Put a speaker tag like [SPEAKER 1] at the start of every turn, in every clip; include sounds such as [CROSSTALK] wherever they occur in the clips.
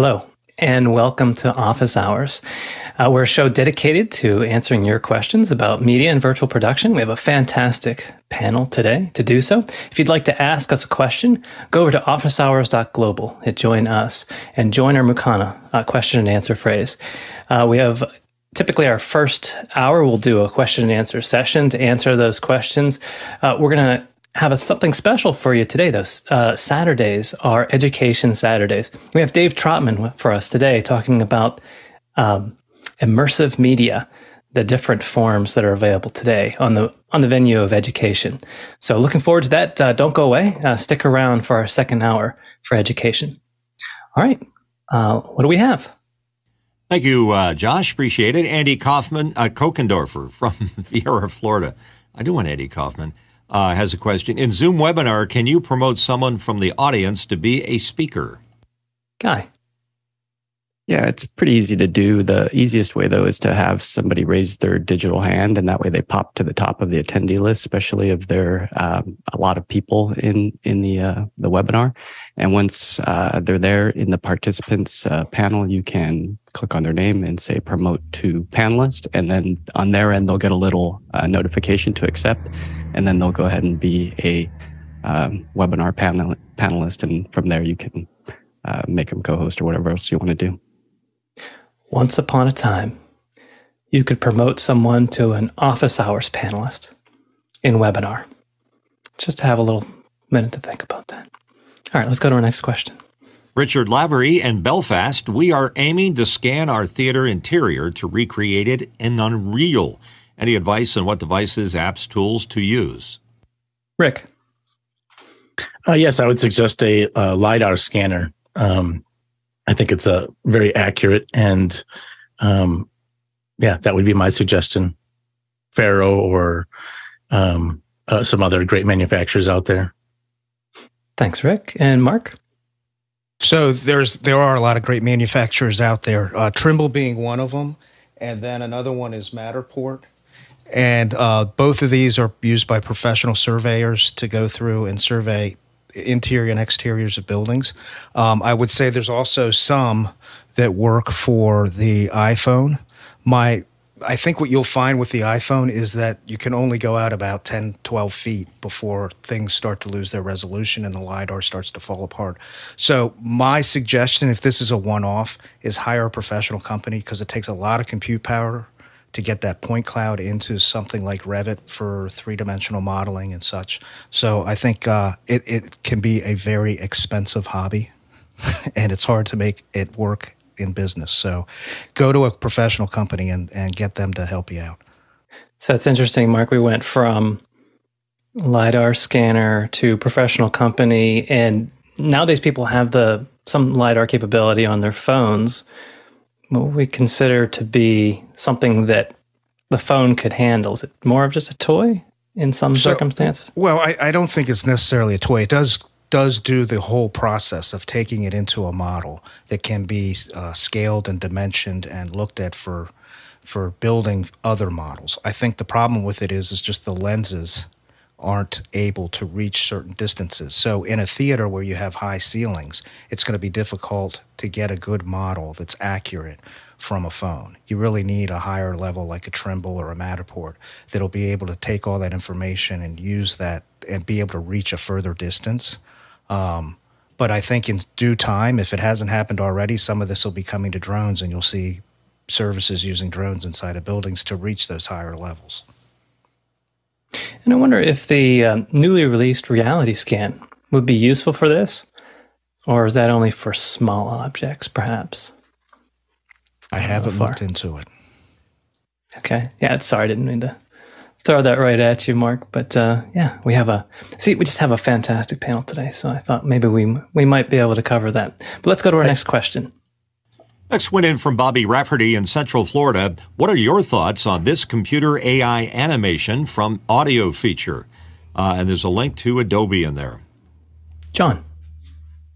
[SPEAKER 1] Hello, and welcome to Office Hours. Uh, we're a show dedicated to answering your questions about media and virtual production. We have a fantastic panel today to do so. If you'd like to ask us a question, go over to officehours.global, hit join us, and join our Mukana uh, question and answer phrase. Uh, we have typically our first hour, we'll do a question and answer session to answer those questions. Uh, we're going to have a, something special for you today, Those Uh, Saturdays are Education Saturdays. We have Dave Trotman for us today talking about um, immersive media, the different forms that are available today on the on the venue of education. So, looking forward to that. Uh, don't go away. Uh, stick around for our second hour for education. All right, uh, what do we have?
[SPEAKER 2] Thank you, uh, Josh. Appreciate it. Andy Kaufman, uh, Kokendorfer [LAUGHS] from Viera, Florida. I do want Andy Kaufman. Uh, has a question. In Zoom webinar, can you promote someone from the audience to be a speaker?
[SPEAKER 1] Guy.
[SPEAKER 3] Yeah, it's pretty easy to do. The easiest way, though, is to have somebody raise their digital hand, and that way they pop to the top of the attendee list, especially if there are um, a lot of people in in the uh, the webinar. And once uh, they're there in the participants uh, panel, you can click on their name and say promote to panelist, and then on their end they'll get a little uh, notification to accept, and then they'll go ahead and be a um, webinar panel panelist, and from there you can uh, make them co-host or whatever else you want to do.
[SPEAKER 1] Once upon a time, you could promote someone to an office hours panelist in webinar. Just have a little minute to think about that. All right, let's go to our next question.
[SPEAKER 2] Richard Lavery in Belfast, we are aiming to scan our theater interior to recreate it in Unreal. Any advice on what devices, apps, tools to use?
[SPEAKER 1] Rick.
[SPEAKER 4] Uh, yes, I would suggest a, a LiDAR scanner. Um, I think it's a very accurate and um, yeah, that would be my suggestion. Faro or um, uh, some other great manufacturers out there.
[SPEAKER 1] Thanks, Rick and Mark.
[SPEAKER 5] So there's there are a lot of great manufacturers out there. Uh, Trimble being one of them, and then another one is Matterport. And uh, both of these are used by professional surveyors to go through and survey interior and exteriors of buildings. Um, I would say there's also some that work for the iPhone. My I think what you'll find with the iPhone is that you can only go out about 10, 12 feet before things start to lose their resolution and the LiDAR starts to fall apart. So, my suggestion, if this is a one off, is hire a professional company because it takes a lot of compute power to get that point cloud into something like Revit for three dimensional modeling and such. So I think uh, it, it can be a very expensive hobby [LAUGHS] and it's hard to make it work in business. So go to a professional company and, and get them to help you out.
[SPEAKER 1] So that's interesting, Mark. We went from LiDAR scanner to professional company and nowadays people have the some LiDAR capability on their phones what we consider to be something that the phone could handle? Is it more of just a toy in some so, circumstances?
[SPEAKER 5] Well, I, I don't think it's necessarily a toy. It does does do the whole process of taking it into a model that can be uh, scaled and dimensioned and looked at for for building other models. I think the problem with it is is just the lenses aren't able to reach certain distances. So in a theater where you have high ceilings, it's going to be difficult to get a good model that's accurate from a phone. You really need a higher level like a Trimble or a Matterport that'll be able to take all that information and use that and be able to reach a further distance. Um, but I think in due time, if it hasn't happened already, some of this will be coming to drones and you'll see services using drones inside of buildings to reach those higher levels.
[SPEAKER 1] And I wonder if the um, newly released reality scan would be useful for this, or is that only for small objects, perhaps?
[SPEAKER 5] I, I haven't looked into it.
[SPEAKER 1] Okay. Yeah, sorry, I didn't mean to throw that right at you, Mark. But uh, yeah, we have a see. We just have a fantastic panel today, so I thought maybe we we might be able to cover that. But let's go to our next question.
[SPEAKER 2] Next went in from Bobby Rafferty in Central Florida. What are your thoughts on this computer AI animation from Audio Feature? Uh, and there's a link to Adobe in there.
[SPEAKER 1] John.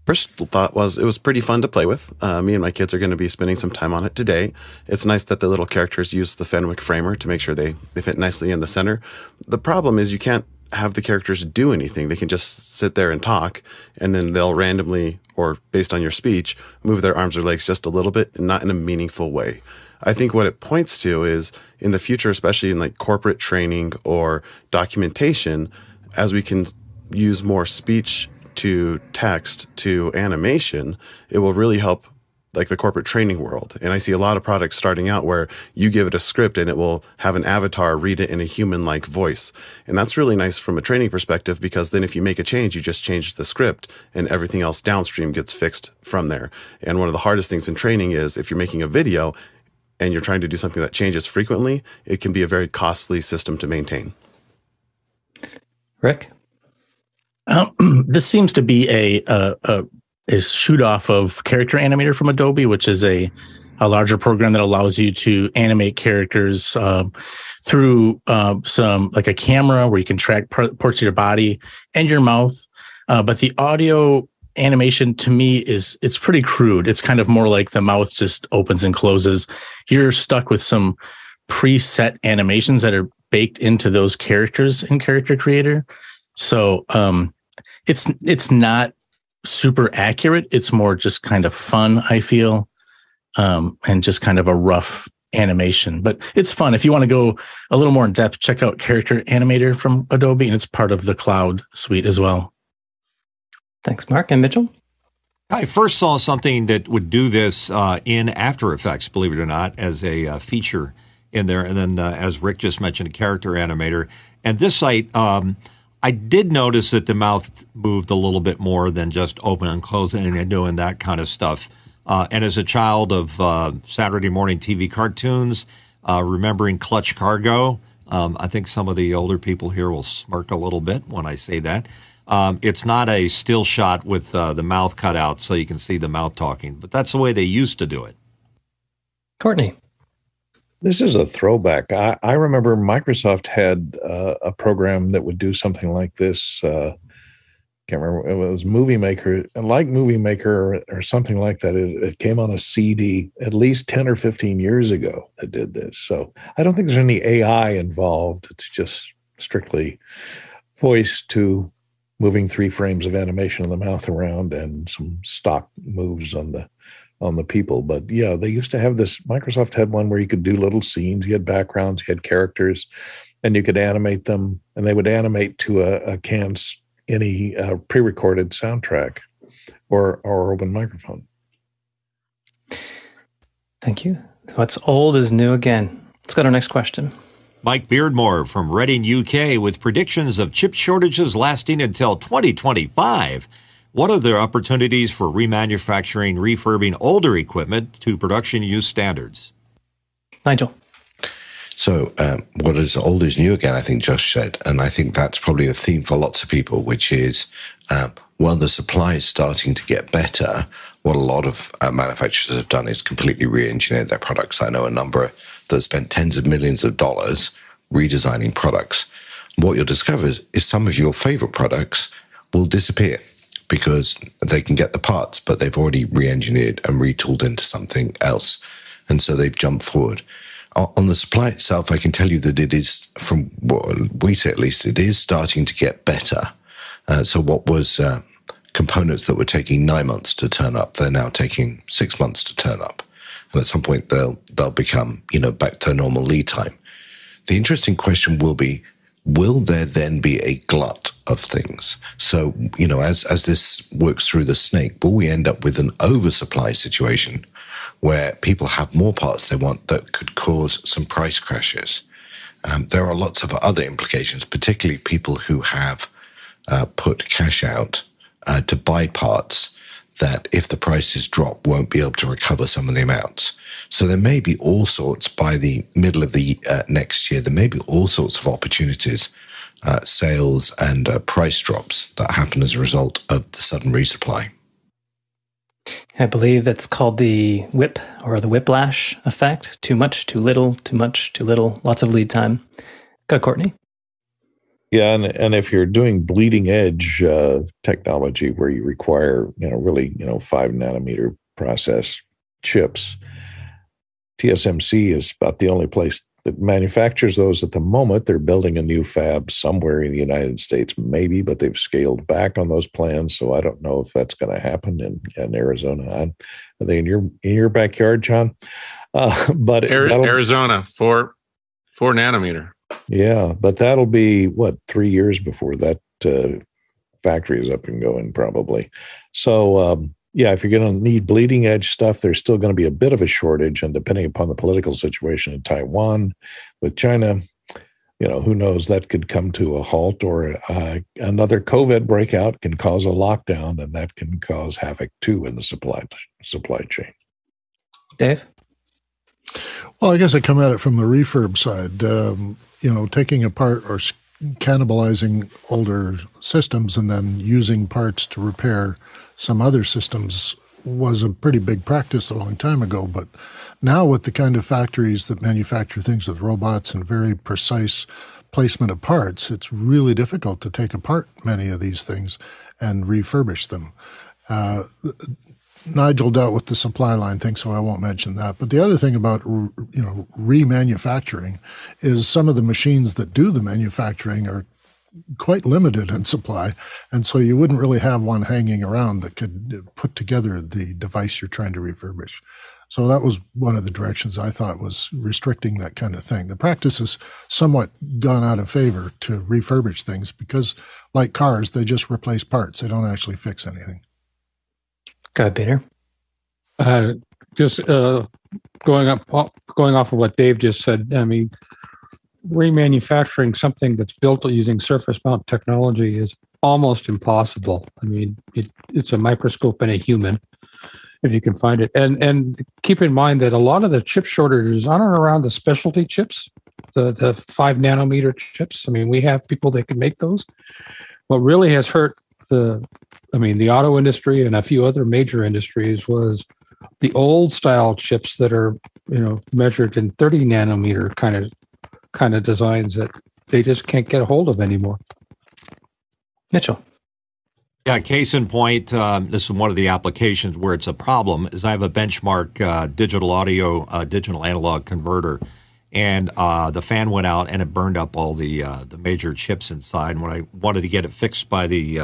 [SPEAKER 6] First thought was it was pretty fun to play with. Uh, me and my kids are going to be spending some time on it today. It's nice that the little characters use the Fenwick framer to make sure they, they fit nicely in the center. The problem is you can't have the characters do anything. They can just sit there and talk, and then they'll randomly, or based on your speech, move their arms or legs just a little bit and not in a meaningful way. I think what it points to is in the future, especially in like corporate training or documentation, as we can use more speech to text to animation, it will really help like the corporate training world. And I see a lot of products starting out where you give it a script and it will have an avatar read it in a human like voice. And that's really nice from a training perspective because then if you make a change, you just change the script and everything else downstream gets fixed from there. And one of the hardest things in training is if you're making a video and you're trying to do something that changes frequently, it can be a very costly system to maintain.
[SPEAKER 1] Rick?
[SPEAKER 4] Um, [CLEARS THROAT] this seems to be a, a, a is shoot off of Character Animator from Adobe, which is a a larger program that allows you to animate characters um, through um, some like a camera where you can track parts of your body and your mouth. Uh, but the audio animation to me is it's pretty crude. It's kind of more like the mouth just opens and closes. You're stuck with some preset animations that are baked into those characters in Character Creator. So um, it's it's not super accurate. It's more just kind of fun, I feel, um, and just kind of a rough animation. But it's fun. If you want to go a little more in depth, check out Character Animator from Adobe, and it's part of the Cloud suite as well.
[SPEAKER 1] Thanks, Mark. And Mitchell?
[SPEAKER 2] I first saw something that would do this uh, in After Effects, believe it or not, as a uh, feature in there. And then, uh, as Rick just mentioned, a character animator. And this site, um, I did notice that the mouth moved a little bit more than just open and closing and doing that kind of stuff. Uh, and as a child of uh, Saturday morning TV cartoons, uh, remembering Clutch Cargo, um, I think some of the older people here will smirk a little bit when I say that. Um, it's not a still shot with uh, the mouth cut out so you can see the mouth talking, but that's the way they used to do it.
[SPEAKER 1] Courtney.
[SPEAKER 7] This is a throwback. I, I remember Microsoft had uh, a program that would do something like this. Uh, can't remember. It was Movie Maker, like Movie Maker or, or something like that. It, it, came on a CD at least 10 or 15 years ago that did this. So I don't think there's any AI involved. It's just strictly voice to moving three frames of animation of the mouth around and some stock moves on the on the people. But yeah, they used to have this. Microsoft had one where you could do little scenes. You had backgrounds, you had characters, and you could animate them, and they would animate to a, a CAN's any uh, pre-recorded soundtrack or or open microphone.
[SPEAKER 1] Thank you. What's old is new again. Let's go to our next question.
[SPEAKER 2] Mike Beardmore from Reading, UK, with predictions of chip shortages lasting until 2025. What are the opportunities for remanufacturing, refurbing older equipment to production use standards?
[SPEAKER 1] Nigel.
[SPEAKER 8] So, um, what is old is new again, I think Josh said. And I think that's probably a theme for lots of people, which is um, while the supply is starting to get better, what a lot of uh, manufacturers have done is completely re engineered their products. I know a number that spent tens of millions of dollars redesigning products. What you'll discover is some of your favorite products will disappear because they can get the parts, but they've already re engineered and retooled into something else. And so they've jumped forward. On the supply itself, I can tell you that it is, from what we say at least, it is starting to get better. Uh, so, what was uh, components that were taking nine months to turn up, they're now taking six months to turn up. And at some point, they'll, they'll become, you know, back to normal lead time. The interesting question will be will there then be a glut of things? So, you know, as, as this works through the snake, will we end up with an oversupply situation where people have more parts they want that could cause some price crashes? Um, there are lots of other implications, particularly people who have uh, put cash out uh, to buy parts that if the prices drop won't be able to recover some of the amounts. So there may be all sorts by the middle of the uh, next year, there may be all sorts of opportunities, uh, sales and uh, price drops that happen as a result of the sudden resupply.
[SPEAKER 1] I believe that's called the whip or the whiplash effect. Too much, too little, too much, too little, lots of lead time. Go, Courtney.
[SPEAKER 7] Yeah, and and if you're doing bleeding edge uh, technology where you require you know really you know five nanometer process chips, TSMC is about the only place that manufactures those at the moment. They're building a new fab somewhere in the United States, maybe, but they've scaled back on those plans. So I don't know if that's going to happen in, in Arizona. Are they in your in your backyard, John?
[SPEAKER 9] Uh, [LAUGHS] but Arizona for four nanometer.
[SPEAKER 7] Yeah, but that'll be what three years before that uh, factory is up and going, probably. So um, yeah, if you're going to need bleeding edge stuff, there's still going to be a bit of a shortage. And depending upon the political situation in Taiwan with China, you know, who knows, that could come to a halt or uh, another COVID breakout can cause a lockdown and that can cause havoc too in the supply supply chain.
[SPEAKER 1] Dave?
[SPEAKER 10] Well, I guess I come at it from the refurb side. Um, you know, taking apart or cannibalizing older systems and then using parts to repair some other systems was a pretty big practice a long time ago. But now, with the kind of factories that manufacture things with robots and very precise placement of parts, it's really difficult to take apart many of these things and refurbish them. Uh, Nigel dealt with the supply line thing, so I won't mention that. But the other thing about you know remanufacturing is some of the machines that do the manufacturing are quite limited in supply, and so you wouldn't really have one hanging around that could put together the device you're trying to refurbish. So that was one of the directions I thought was restricting that kind of thing. The practice has somewhat gone out of favor to refurbish things because, like cars, they just replace parts; they don't actually fix anything.
[SPEAKER 1] Go ahead, Peter.
[SPEAKER 11] Uh, just uh, going up, going off of what Dave just said. I mean, remanufacturing something that's built using surface mount technology is almost impossible. I mean, it, it's a microscope and a human, if you can find it. And and keep in mind that a lot of the chip shortages on and around the specialty chips, the the five nanometer chips. I mean, we have people that can make those. What really has hurt the, I mean, the auto industry and a few other major industries was the old style chips that are you know measured in 30 nanometer kind of kind of designs that they just can't get a hold of anymore.
[SPEAKER 1] Mitchell.
[SPEAKER 2] Yeah, case in point, um, this is one of the applications where it's a problem. Is I have a benchmark uh, digital audio, uh, digital analog converter, and uh, the fan went out and it burned up all the uh, the major chips inside. And when I wanted to get it fixed by the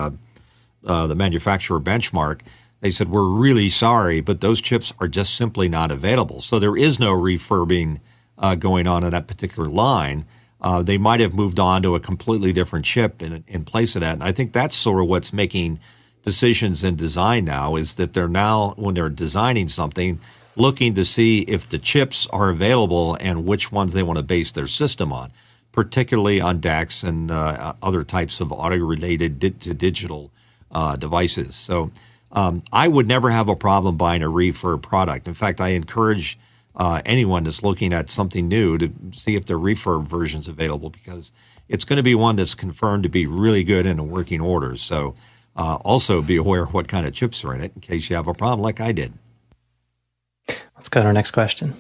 [SPEAKER 2] uh, the manufacturer benchmark, they said we're really sorry, but those chips are just simply not available. So there is no refurbing uh, going on in that particular line. Uh, they might have moved on to a completely different chip in, in place of that. And I think that's sort of what's making decisions in design now is that they're now, when they're designing something, looking to see if the chips are available and which ones they want to base their system on, particularly on DACs and uh, other types of audio related di- to digital uh, devices. So um, I would never have a problem buying a refurb product. In fact, I encourage uh, anyone that's looking at something new to see if the refurb version's available because it's going to be one that's confirmed to be really good in a working order. So uh, also be aware of what kind of chips are in it in case you have a problem like I did.
[SPEAKER 1] Let's go to our next question.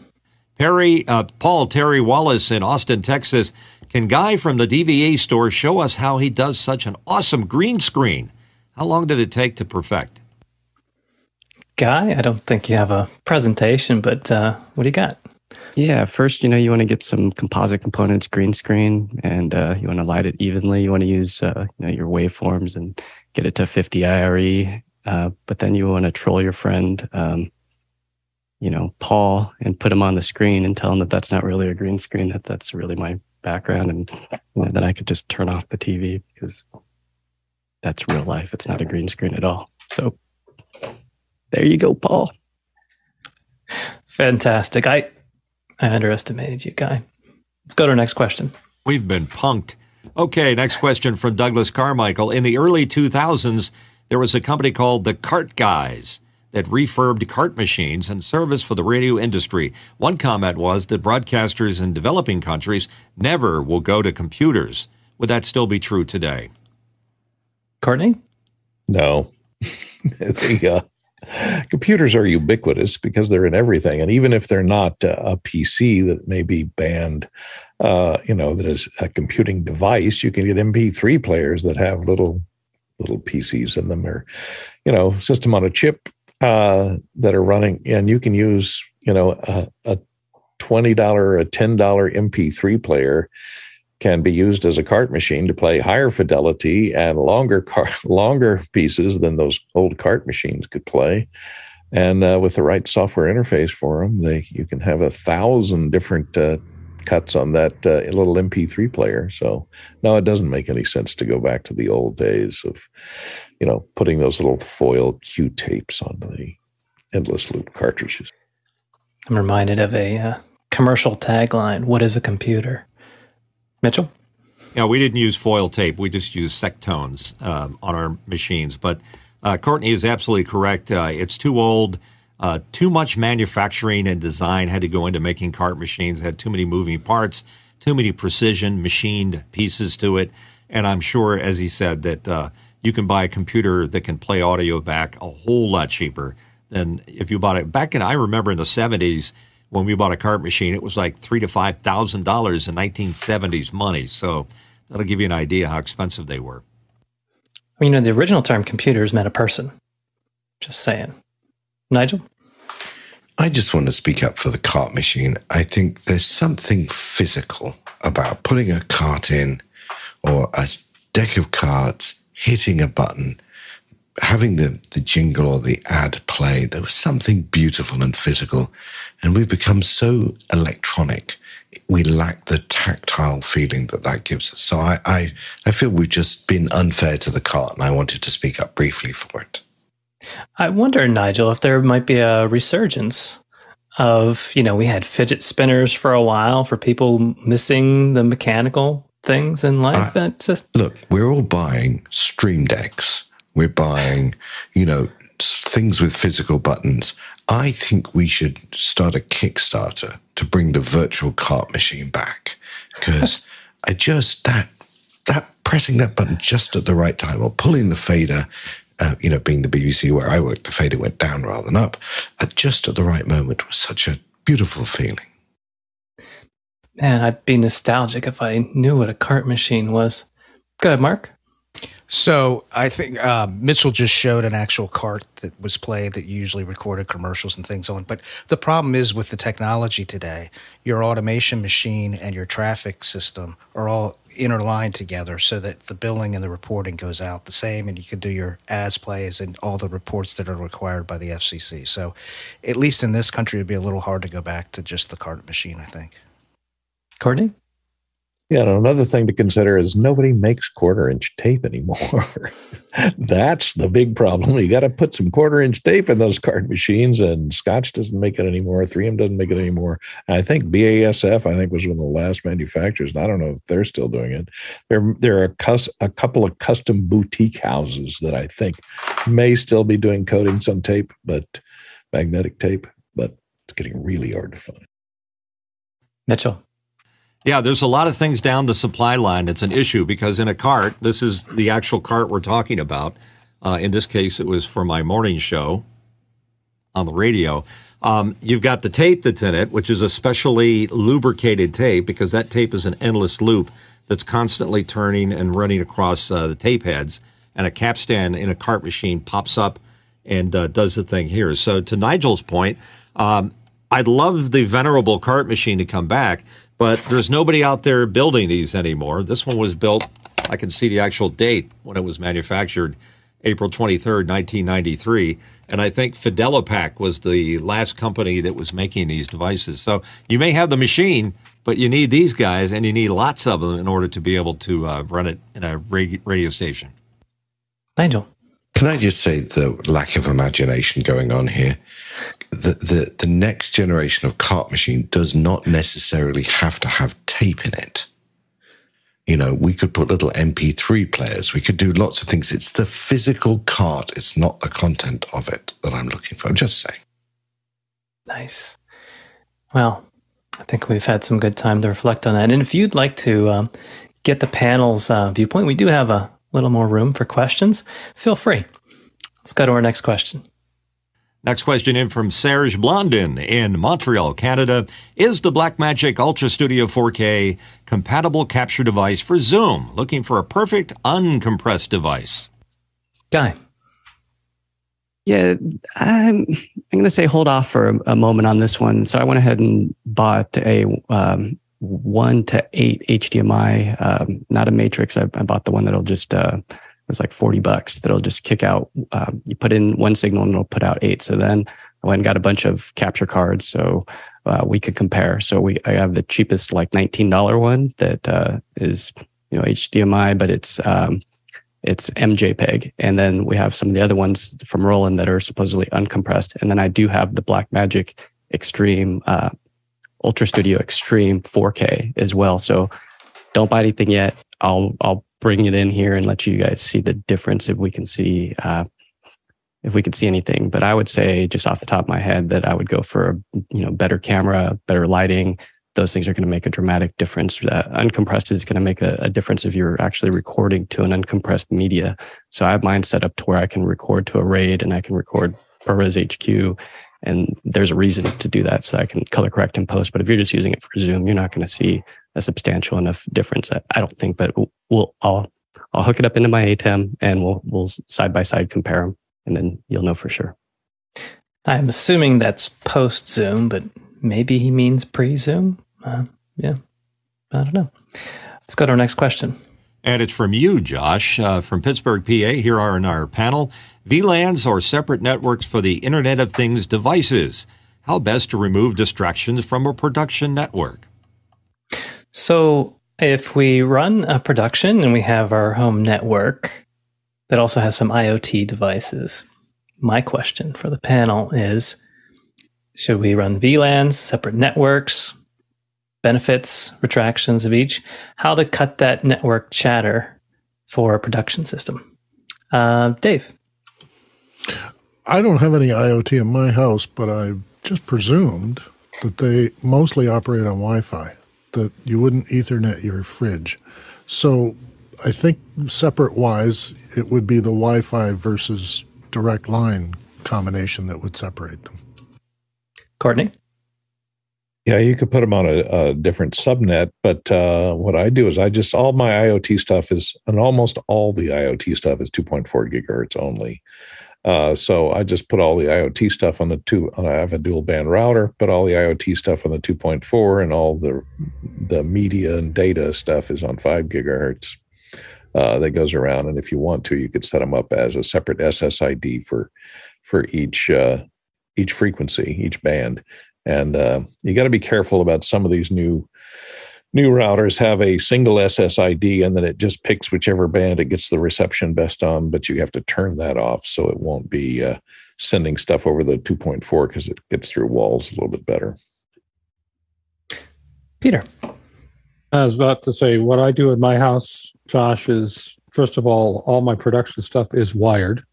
[SPEAKER 2] Perry, uh, Paul Terry Wallace in Austin, Texas. Can Guy from the DVA store show us how he does such an awesome green screen? How long did it take to perfect?
[SPEAKER 1] Guy, I don't think you have a presentation, but uh, what do you got?
[SPEAKER 3] Yeah, first, you know, you want to get some composite components, green screen, and uh, you want to light it evenly. You want to use uh, you know, your waveforms and get it to 50 IRE. Uh, but then you want to troll your friend, um, you know, Paul, and put him on the screen and tell him that that's not really a green screen, that that's really my background. And you know, then I could just turn off the TV because that's real life. It's not a green screen at all. So there you go, Paul.
[SPEAKER 1] Fantastic. I I underestimated you, guy. Let's go to our next question.
[SPEAKER 2] We've been punked. Okay, next question from Douglas Carmichael. In the early 2000s, there was a company called the Cart Guys that refurbed cart machines and service for the radio industry. One comment was that broadcasters in developing countries never will go to computers. Would that still be true today?
[SPEAKER 7] No. [LAUGHS] the, uh, computers are ubiquitous because they're in everything and even if they're not uh, a pc that may be banned uh, you know that is a computing device you can get mp3 players that have little little pcs in them or you know system on a chip uh, that are running and you can use you know a, a $20 a $10 MP3 player can be used as a cart machine to play higher fidelity and longer car, [LAUGHS] longer pieces than those old cart machines could play. And uh, with the right software interface for them, they you can have a thousand different uh, cuts on that uh, little MP3 player. So no, it doesn't make any sense to go back to the old days of, you know, putting those little foil Q tapes on the endless loop cartridges.
[SPEAKER 1] I'm reminded of a uh, commercial tagline What is a computer? Mitchell?
[SPEAKER 2] Yeah, we didn't use foil tape. We just used sectones um, on our machines. But uh, Courtney is absolutely correct. Uh, it's too old. Uh, too much manufacturing and design had to go into making cart machines. Had too many moving parts, too many precision machined pieces to it. And I'm sure, as he said, that uh, you can buy a computer that can play audio back a whole lot cheaper than if you bought it. Back in, I remember in the 70s when we bought a cart machine, it was like three to five thousand dollars in 1970s money. So that'll give you an idea how expensive they were.
[SPEAKER 1] You know, the original term computers meant a person. Just saying. Nigel?
[SPEAKER 8] I just want to speak up for the cart machine. I think there's something physical about putting a cart in or a deck of cards, hitting a button, having the, the jingle or the ad play. There was something beautiful and physical. And we've become so electronic. We lack the tactile feeling that that gives us. So I, I, I feel we've just been unfair to the cart, and I wanted to speak up briefly for it.
[SPEAKER 1] I wonder, Nigel, if there might be a resurgence of, you know, we had fidget spinners for a while for people missing the mechanical things in life. Uh,
[SPEAKER 8] just... Look, we're all buying stream decks. We're buying, you know, things with physical buttons. I think we should start a Kickstarter to bring the virtual cart machine back because [LAUGHS] I just that that pressing that button just at the right time or pulling the fader uh, you know, being the BBC where I worked, the fader went down rather than up, at just at the right moment was such a beautiful feeling.
[SPEAKER 1] Man, I'd be nostalgic if I knew what a cart machine was. Go ahead, Mark.
[SPEAKER 5] So I think uh, Mitchell just showed an actual cart that was played that usually recorded commercials and things on. But the problem is with the technology today, your automation machine and your traffic system are all interlined together so that the billing and the reporting goes out the same and you can do your as plays and all the reports that are required by the FCC. So at least in this country, it'd be a little hard to go back to just the cart machine, I think.
[SPEAKER 1] Courtney?
[SPEAKER 7] Yeah, another thing to consider is nobody makes quarter inch tape anymore. [LAUGHS] That's the big problem. You got to put some quarter inch tape in those cart machines, and Scotch doesn't make it anymore. 3M doesn't make it anymore. I think BASF, I think, was one of the last manufacturers. I don't know if they're still doing it. There, there are a, cus- a couple of custom boutique houses that I think may still be doing coatings on tape, but magnetic tape, but it's getting really hard to find.
[SPEAKER 1] Mitchell.
[SPEAKER 2] Yeah, there's a lot of things down the supply line. It's an issue because in a cart, this is the actual cart we're talking about. Uh, in this case, it was for my morning show on the radio. Um, you've got the tape that's in it, which is a specially lubricated tape because that tape is an endless loop that's constantly turning and running across uh, the tape heads. And a capstan in a cart machine pops up and uh, does the thing here. So, to Nigel's point, um, I'd love the venerable cart machine to come back, but there's nobody out there building these anymore. This one was built, I can see the actual date when it was manufactured, April 23rd, 1993. And I think Fidelipac was the last company that was making these devices. So you may have the machine, but you need these guys and you need lots of them in order to be able to uh, run it in a radio station.
[SPEAKER 1] Nigel.
[SPEAKER 8] Can I just say the lack of imagination going on here? The, the, the next generation of cart machine does not necessarily have to have tape in it. You know, we could put little MP3 players. We could do lots of things. It's the physical cart. It's not the content of it that I'm looking for. I'm just saying.
[SPEAKER 1] Nice. Well, I think we've had some good time to reflect on that. And if you'd like to um, get the panel's uh, viewpoint, we do have a little more room for questions. Feel free. Let's go to our next question.
[SPEAKER 2] Next question in from Serge Blondin in Montreal, Canada. Is the Blackmagic Ultra Studio 4K compatible capture device for Zoom? Looking for a perfect uncompressed device.
[SPEAKER 1] Guy.
[SPEAKER 3] Yeah, I'm, I'm going to say hold off for a, a, moment on this one. So I went ahead and bought a um, one to eight HDMI, um, not a matrix. I, I, bought the one that'll just, uh, it was like 40 bucks that'll just kick out. Um, you put in one signal and it'll put out eight. So then I went and got a bunch of capture cards so uh, we could compare. So we, I have the cheapest like $19 one that uh, is, you know, HDMI, but it's, um, it's MJPEG. And then we have some of the other ones from Roland that are supposedly uncompressed. And then I do have the Blackmagic Extreme, uh, Ultra Studio Extreme 4K as well. So don't buy anything yet. I'll, I'll bring it in here and let you guys see the difference if we can see, uh, if we could see anything. But I would say just off the top of my head that I would go for a, you know, better camera, better lighting, those things are going to make a dramatic difference. Uh, uncompressed is going to make a, a, difference if you're actually recording to an uncompressed media. So I have mine set up to where I can record to a RAID and I can record ProRes HQ. And there's a reason to do that so I can color correct and post. But if you're just using it for Zoom, you're not going to see a substantial enough difference. I, I don't think, but we'll, I'll, I'll hook it up into my ATEM and we'll, we'll side by side compare them and then you'll know for sure.
[SPEAKER 1] I'm assuming that's post Zoom, but maybe he means pre Zoom uh, yeah, I don't know. Let's go to our next question.
[SPEAKER 2] And it's from you, Josh, uh, from Pittsburgh, PA. Here are in our panel VLANs or separate networks for the Internet of Things devices. How best to remove distractions from a production network?
[SPEAKER 1] So, if we run a production and we have our home network that also has some IoT devices, my question for the panel is should we run VLANs, separate networks, benefits, retractions of each, how to cut that network chatter for a production system. Uh, Dave.
[SPEAKER 10] I don't have any IoT in my house, but I just presumed that they mostly operate on Wi Fi, that you wouldn't Ethernet your fridge. So I think separate wise, it would be the Wi Fi versus direct line combination that would separate them.
[SPEAKER 1] Courtney?
[SPEAKER 7] Yeah, you could put them on a, a different subnet, but uh, what I do is I just all my IoT stuff is, and almost all the IoT stuff is 2.4 gigahertz only. Uh, so I just put all the IoT stuff on the two. I have a dual band router, put all the IoT stuff on the 2.4, and all the the media and data stuff is on five gigahertz. Uh, that goes around, and if you want to, you could set them up as a separate SSID for for each uh, each frequency, each band. And uh, you got to be careful about some of these new new routers have a single SSID and then it just picks whichever band it gets the reception best on, but you have to turn that off so it won't be uh, sending stuff over the 2.4 because it gets through walls a little bit better.
[SPEAKER 1] Peter.
[SPEAKER 11] I was about to say what I do in my house, Josh, is first of all, all my production stuff is wired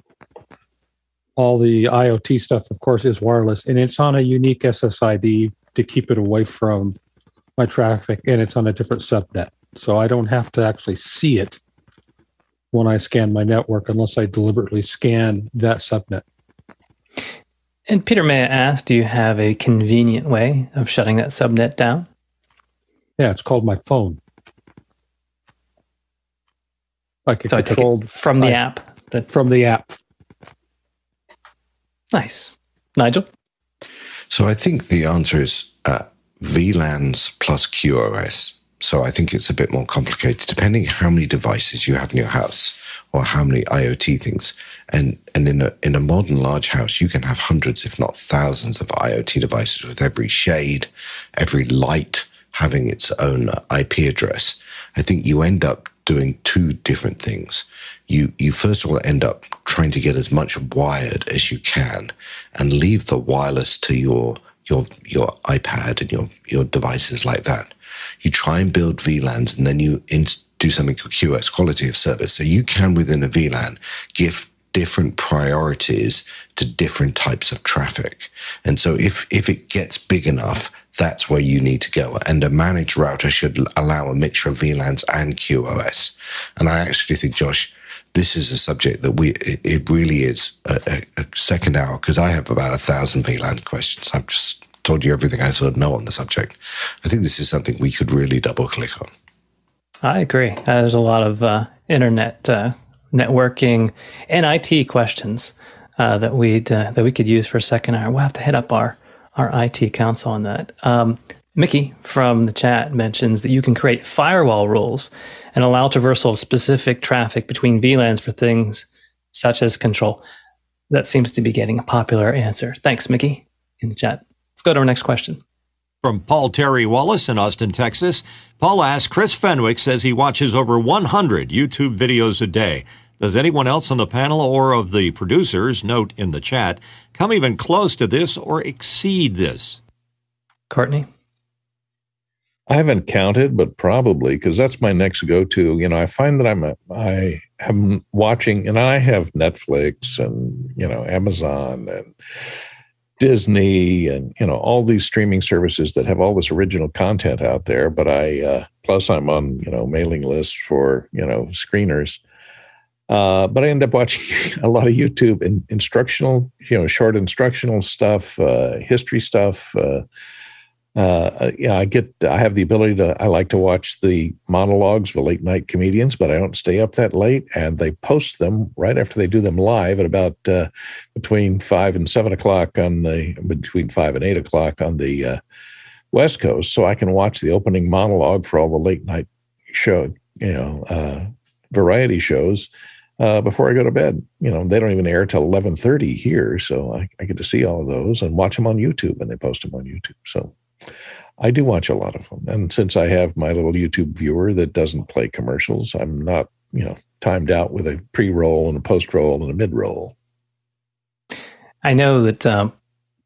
[SPEAKER 11] all the IoT stuff, of course, is wireless, and it's on a unique SSID to keep it away from my traffic, and it's on a different subnet. So I don't have to actually see it when I scan my network unless I deliberately scan that subnet.
[SPEAKER 1] And Peter, may I ask, do you have a convenient way of shutting that subnet down?
[SPEAKER 11] Yeah, it's called my phone.
[SPEAKER 1] Like so I take it from the app.
[SPEAKER 11] But from the app.
[SPEAKER 1] Nice. Nigel?
[SPEAKER 8] So I think the answer is uh, VLANs plus QoS. So I think it's a bit more complicated, depending how many devices you have in your house or how many IoT things. And and in a in a modern large house, you can have hundreds, if not thousands, of IoT devices with every shade, every light having its own IP address. I think you end up doing two different things you you first of all end up trying to get as much wired as you can and leave the wireless to your your your iPad and your your devices like that. You try and build VLANs and then you do something called QoS quality of service. So you can within a VLAN give different priorities to different types of traffic. And so if if it gets big enough, that's where you need to go. And a managed router should allow a mixture of VLANs and QoS. And I actually think, Josh, this is a subject that we it really is a, a second hour because I have about a thousand VLAN questions. I've just told you everything I sort of know on the subject. I think this is something we could really double click on.
[SPEAKER 1] I agree. Uh, there's a lot of uh, internet uh, networking and IT questions uh, that we uh, that we could use for a second hour. We'll have to hit up our our IT council on that. Um, Mickey from the chat mentions that you can create firewall rules and allow traversal of specific traffic between VLANs for things such as control. That seems to be getting a popular answer. Thanks, Mickey, in the chat. Let's go to our next question.
[SPEAKER 2] From Paul Terry Wallace in Austin, Texas. Paul asks Chris Fenwick says he watches over 100 YouTube videos a day. Does anyone else on the panel or of the producers, note in the chat, come even close to this or exceed this?
[SPEAKER 1] Courtney?
[SPEAKER 7] I haven't counted, but probably because that's my next go-to. You know, I find that I'm a, I am watching, and I have Netflix and you know Amazon and Disney and you know all these streaming services that have all this original content out there. But I uh, plus I'm on you know mailing lists for you know screeners. Uh, but I end up watching [LAUGHS] a lot of YouTube in, instructional, you know, short instructional stuff, uh, history stuff. Uh, uh, yeah, I get, I have the ability to, I like to watch the monologues of late night comedians, but I don't stay up that late. And they post them right after they do them live at about uh, between five and seven o'clock on the, between five and eight o'clock on the uh, West Coast. So I can watch the opening monologue for all the late night show, you know, uh, variety shows. Uh, before I go to bed, you know, they don't even air till eleven thirty here, so I, I get to see all of those and watch them on YouTube, and they post them on YouTube. So I do watch a lot of them. And since I have my little YouTube viewer that doesn't play commercials, I'm not, you know, timed out with a pre roll and a post roll and a mid roll.
[SPEAKER 1] I know that um,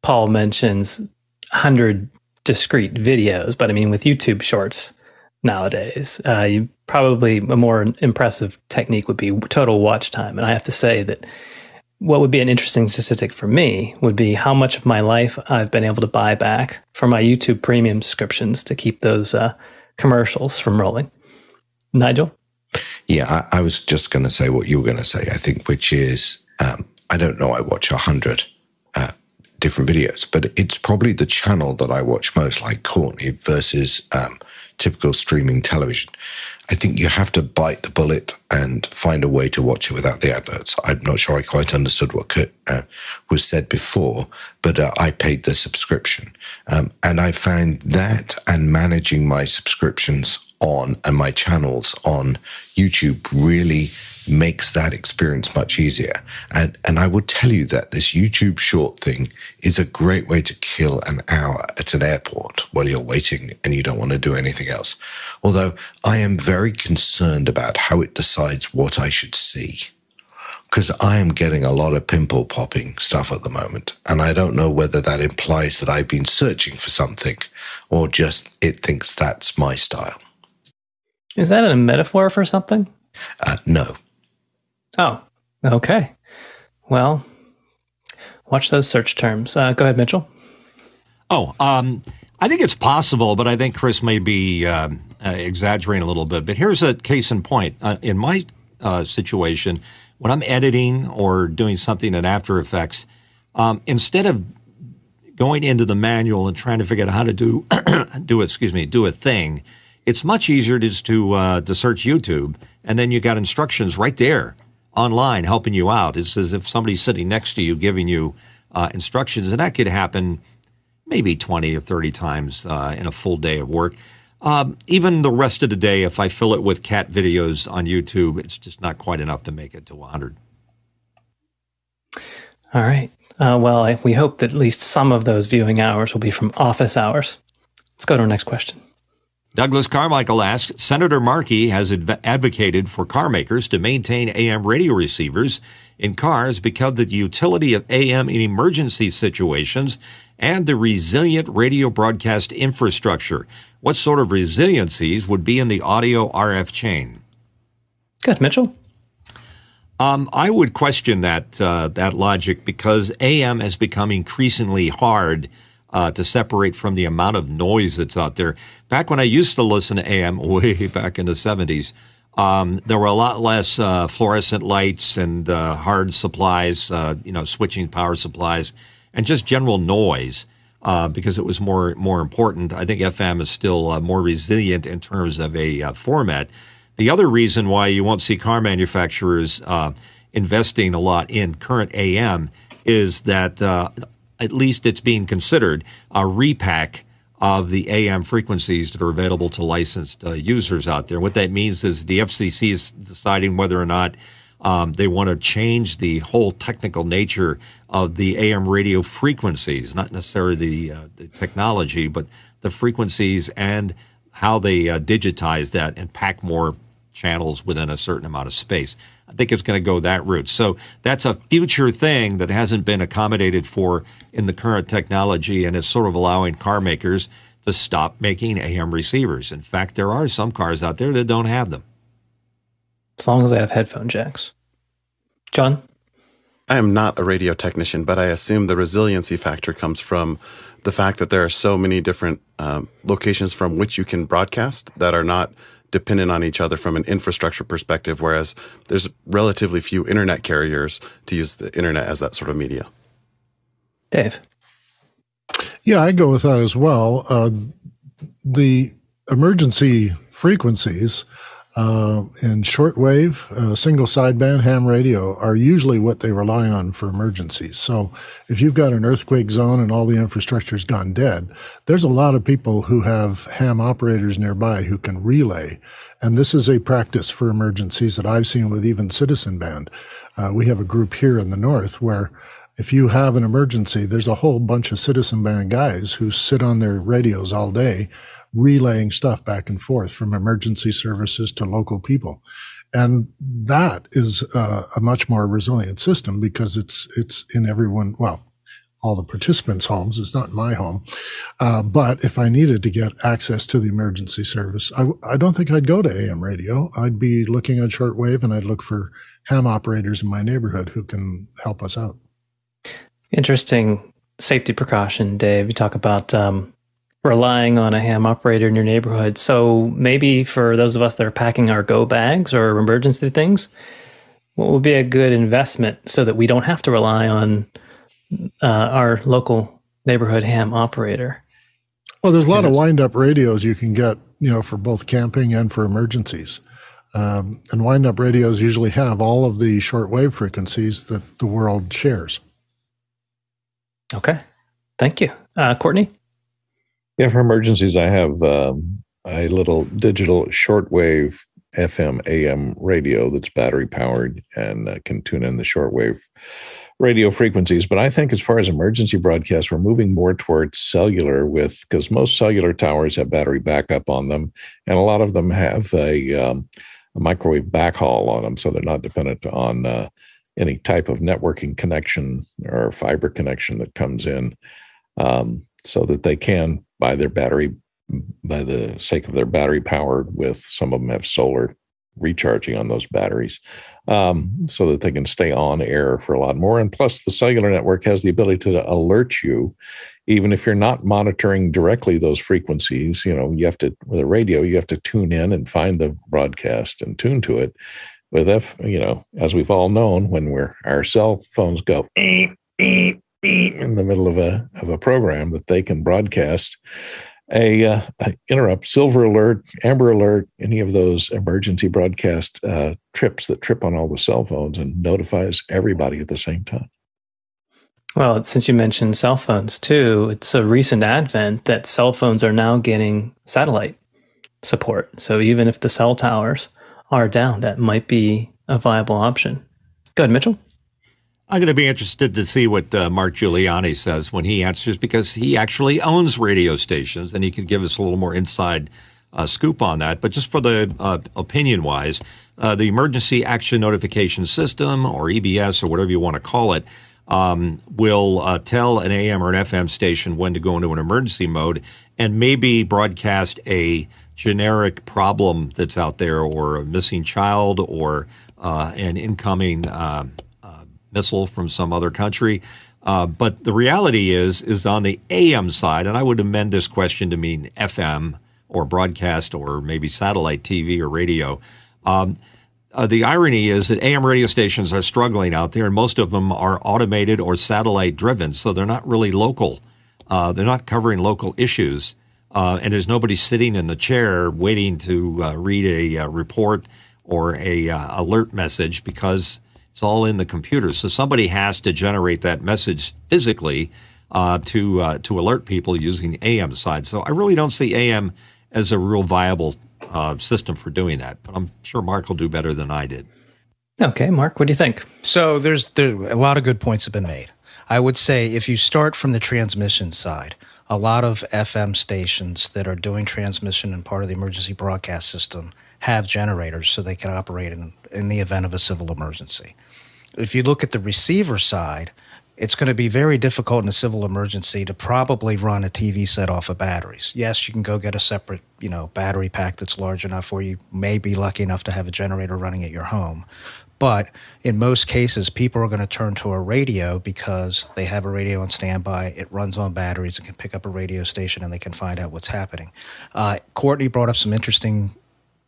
[SPEAKER 1] Paul mentions 100 discrete videos, but I mean, with YouTube shorts nowadays, uh, you probably a more impressive technique would be total watch time. And I have to say that what would be an interesting statistic for me would be how much of my life I've been able to buy back for my YouTube premium subscriptions to keep those uh, commercials from rolling. Nigel?
[SPEAKER 8] Yeah, I, I was just going to say what you were going to say, I think, which is um, I don't know, I watch a 100 uh, different videos, but it's probably the channel that I watch most, like Courtney, versus um, typical streaming television. I think you have to bite the bullet and find a way to watch it without the adverts. I'm not sure I quite understood what uh, was said before, but uh, I paid the subscription. Um, and I found that and managing my subscriptions on and my channels on YouTube really makes that experience much easier. And and I would tell you that this YouTube short thing is a great way to kill an hour at an airport while you're waiting and you don't want to do anything else. Although I am very concerned about how it decides what I should see. Because I am getting a lot of pimple popping stuff at the moment. And I don't know whether that implies that I've been searching for something or just it thinks that's my style.
[SPEAKER 1] Is that a metaphor for something?
[SPEAKER 8] Uh, no.
[SPEAKER 1] Oh, okay. Well, watch those search terms. Uh, go ahead, Mitchell.
[SPEAKER 2] Oh, um, I think it's possible, but I think Chris may be uh, uh, exaggerating a little bit. But here's a case in point. Uh, in my uh, situation, when I'm editing or doing something in After Effects, um, instead of going into the manual and trying to figure out how to do [CLEARS THROAT] do excuse me do a thing, it's much easier just to uh, to search YouTube, and then you got instructions right there online helping you out. It's as if somebody's sitting next to you giving you uh, instructions, and that could happen maybe 20 or 30 times uh, in a full day of work. Um, even the rest of the day, if I fill it with cat videos on YouTube, it's just not quite enough to make it to 100.
[SPEAKER 1] All right. Uh, well, I, we hope that at least some of those viewing hours will be from office hours. Let's go to our next question.
[SPEAKER 2] Douglas Carmichael asked Senator Markey has adv- advocated for car makers to maintain AM radio receivers in cars because of the utility of AM in emergency situations and the resilient radio broadcast infrastructure. What sort of resiliencies would be in the audio RF chain?
[SPEAKER 1] Good, Mitchell.
[SPEAKER 2] Um, I would question that uh, that logic because AM has become increasingly hard uh, to separate from the amount of noise that's out there. Back when I used to listen to AM, [LAUGHS] way back in the 70s, um, there were a lot less uh, fluorescent lights and uh, hard supplies, uh, you know, switching power supplies, and just general noise uh, because it was more more important. I think FM is still uh, more resilient in terms of a format. The other reason why you won't see car manufacturers investing a lot in current AM is that at least it's being considered a repack of the AM frequencies that are available to licensed uh, users out there. What that means is the FCC is deciding whether or not um, they want to change the whole technical nature of the AM radio frequencies, not necessarily the, uh, the technology, but the frequencies and how they uh, digitize that and pack more channels within a certain amount of space. I think it's going to go that route. So that's a future thing that hasn't been accommodated for in the current technology and is sort of allowing car makers to stop making AM receivers. In fact, there are some cars out there that don't have them.
[SPEAKER 1] As long as they have headphone jacks. John?
[SPEAKER 6] I am not a radio technician, but I assume the resiliency factor comes from the fact that there are so many different um, locations from which you can broadcast that are not dependent on each other from an infrastructure perspective, whereas there's relatively few internet carriers to use the internet as that sort of media.
[SPEAKER 1] Dave.
[SPEAKER 10] Yeah, I go with that as well. Uh, the emergency frequencies uh, and shortwave, uh, single sideband, ham radio are usually what they rely on for emergencies. So if you've got an earthquake zone and all the infrastructure's gone dead, there's a lot of people who have ham operators nearby who can relay. And this is a practice for emergencies that I've seen with even citizen band. Uh, we have a group here in the north where if you have an emergency, there's a whole bunch of citizen band guys who sit on their radios all day relaying stuff back and forth from emergency services to local people. And that is a much more resilient system because it's it's in everyone. Well, all the participants' homes. It's not my home. Uh, but if I needed to get access to the emergency service, I, I don't think I'd go to AM radio. I'd be looking at shortwave and I'd look for ham operators in my neighborhood who can help us out.
[SPEAKER 1] Interesting safety precaution, Dave. You talk about um, relying on a ham operator in your neighborhood. So maybe for those of us that are packing our go bags or emergency things, what would be a good investment so that we don't have to rely on uh, our local neighborhood ham operator?
[SPEAKER 10] Well, there's a lot of wind up radios you can get, you know, for both camping and for emergencies. Um, and wind up radios usually have all of the shortwave frequencies that the world shares.
[SPEAKER 1] Okay. Thank you. Uh, Courtney?
[SPEAKER 7] Yeah, for emergencies, I have um, a little digital shortwave FM AM radio that's battery powered and uh, can tune in the shortwave radio frequencies. But I think as far as emergency broadcasts, we're moving more towards cellular with because most cellular towers have battery backup on them, and a lot of them have a, um, a microwave backhaul on them, so they're not dependent on uh, any type of networking connection or fiber connection that comes in, um, so that they can by their battery, by the sake of their battery powered with some of them have solar recharging on those batteries um, so that they can stay on air for a lot more. And plus, the cellular network has the ability to alert you, even if you're not monitoring directly those frequencies. You know, you have to, with a radio, you have to tune in and find the broadcast and tune to it. With F, you know, as we've all known, when we're our cell phones go in the middle of a of a program, that they can broadcast a, uh, interrupt, silver alert, amber alert, any of those emergency broadcast uh, trips that trip on all the cell phones and notifies everybody at the same time.
[SPEAKER 1] Well, since you mentioned cell phones too, it's a recent advent that cell phones are now getting satellite support. So even if the cell towers are down, that might be a viable option. Go ahead, Mitchell.
[SPEAKER 2] I'm going to be interested to see what uh, Mark Giuliani says when he answers because he actually owns radio stations and he could give us a little more inside uh, scoop on that. But just for the uh, opinion wise, uh, the Emergency Action Notification System or EBS or whatever you want to call it um, will uh, tell an AM or an FM station when to go into an emergency mode and maybe broadcast a generic problem that's out there or a missing child or uh, an incoming missile from some other country. Uh, but the reality is, is on the AM side, and I would amend this question to mean FM or broadcast or maybe satellite TV or radio. Um, uh, the irony is that AM radio stations are struggling out there, and most of them are automated or satellite driven, so they're not really local. Uh, they're not covering local issues, uh, and there's nobody sitting in the chair waiting to uh, read a uh, report or a alert message because It's all in the computer. So somebody has to generate that message physically uh, to uh, to alert people using the AM side. So I really don't see AM as a real viable uh, system for doing that. But I'm sure Mark will do better than I did.
[SPEAKER 1] Okay, Mark, what do you think?
[SPEAKER 5] So there's there, a lot of good points have been made. I would say if you start from the transmission side, a lot of FM stations that are doing transmission and part of the emergency broadcast system have generators so they can operate in, in the event of a civil emergency. If you look at the receiver side, it's going to be very difficult in a civil emergency to probably run a TV set off of batteries. Yes, you can go get a separate, you know, battery pack that's large enough or you may be lucky enough to have a generator running at your home. But in most cases, people are going to turn to a radio because they have a radio on standby. It runs on batteries. It can pick up a radio station and they can find out what's happening. Uh, Courtney brought up some interesting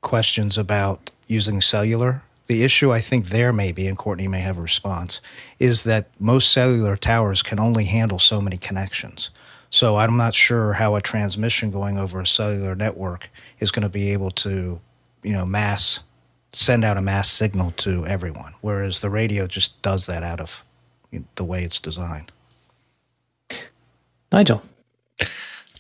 [SPEAKER 5] questions about using cellular the issue I think there may be, and Courtney may have a response, is that most cellular towers can only handle so many connections. So I'm not sure how a transmission going over a cellular network is going to be able to, you know, mass send out a mass signal to everyone, whereas the radio just does that out of you know, the way it's designed.
[SPEAKER 1] Nigel.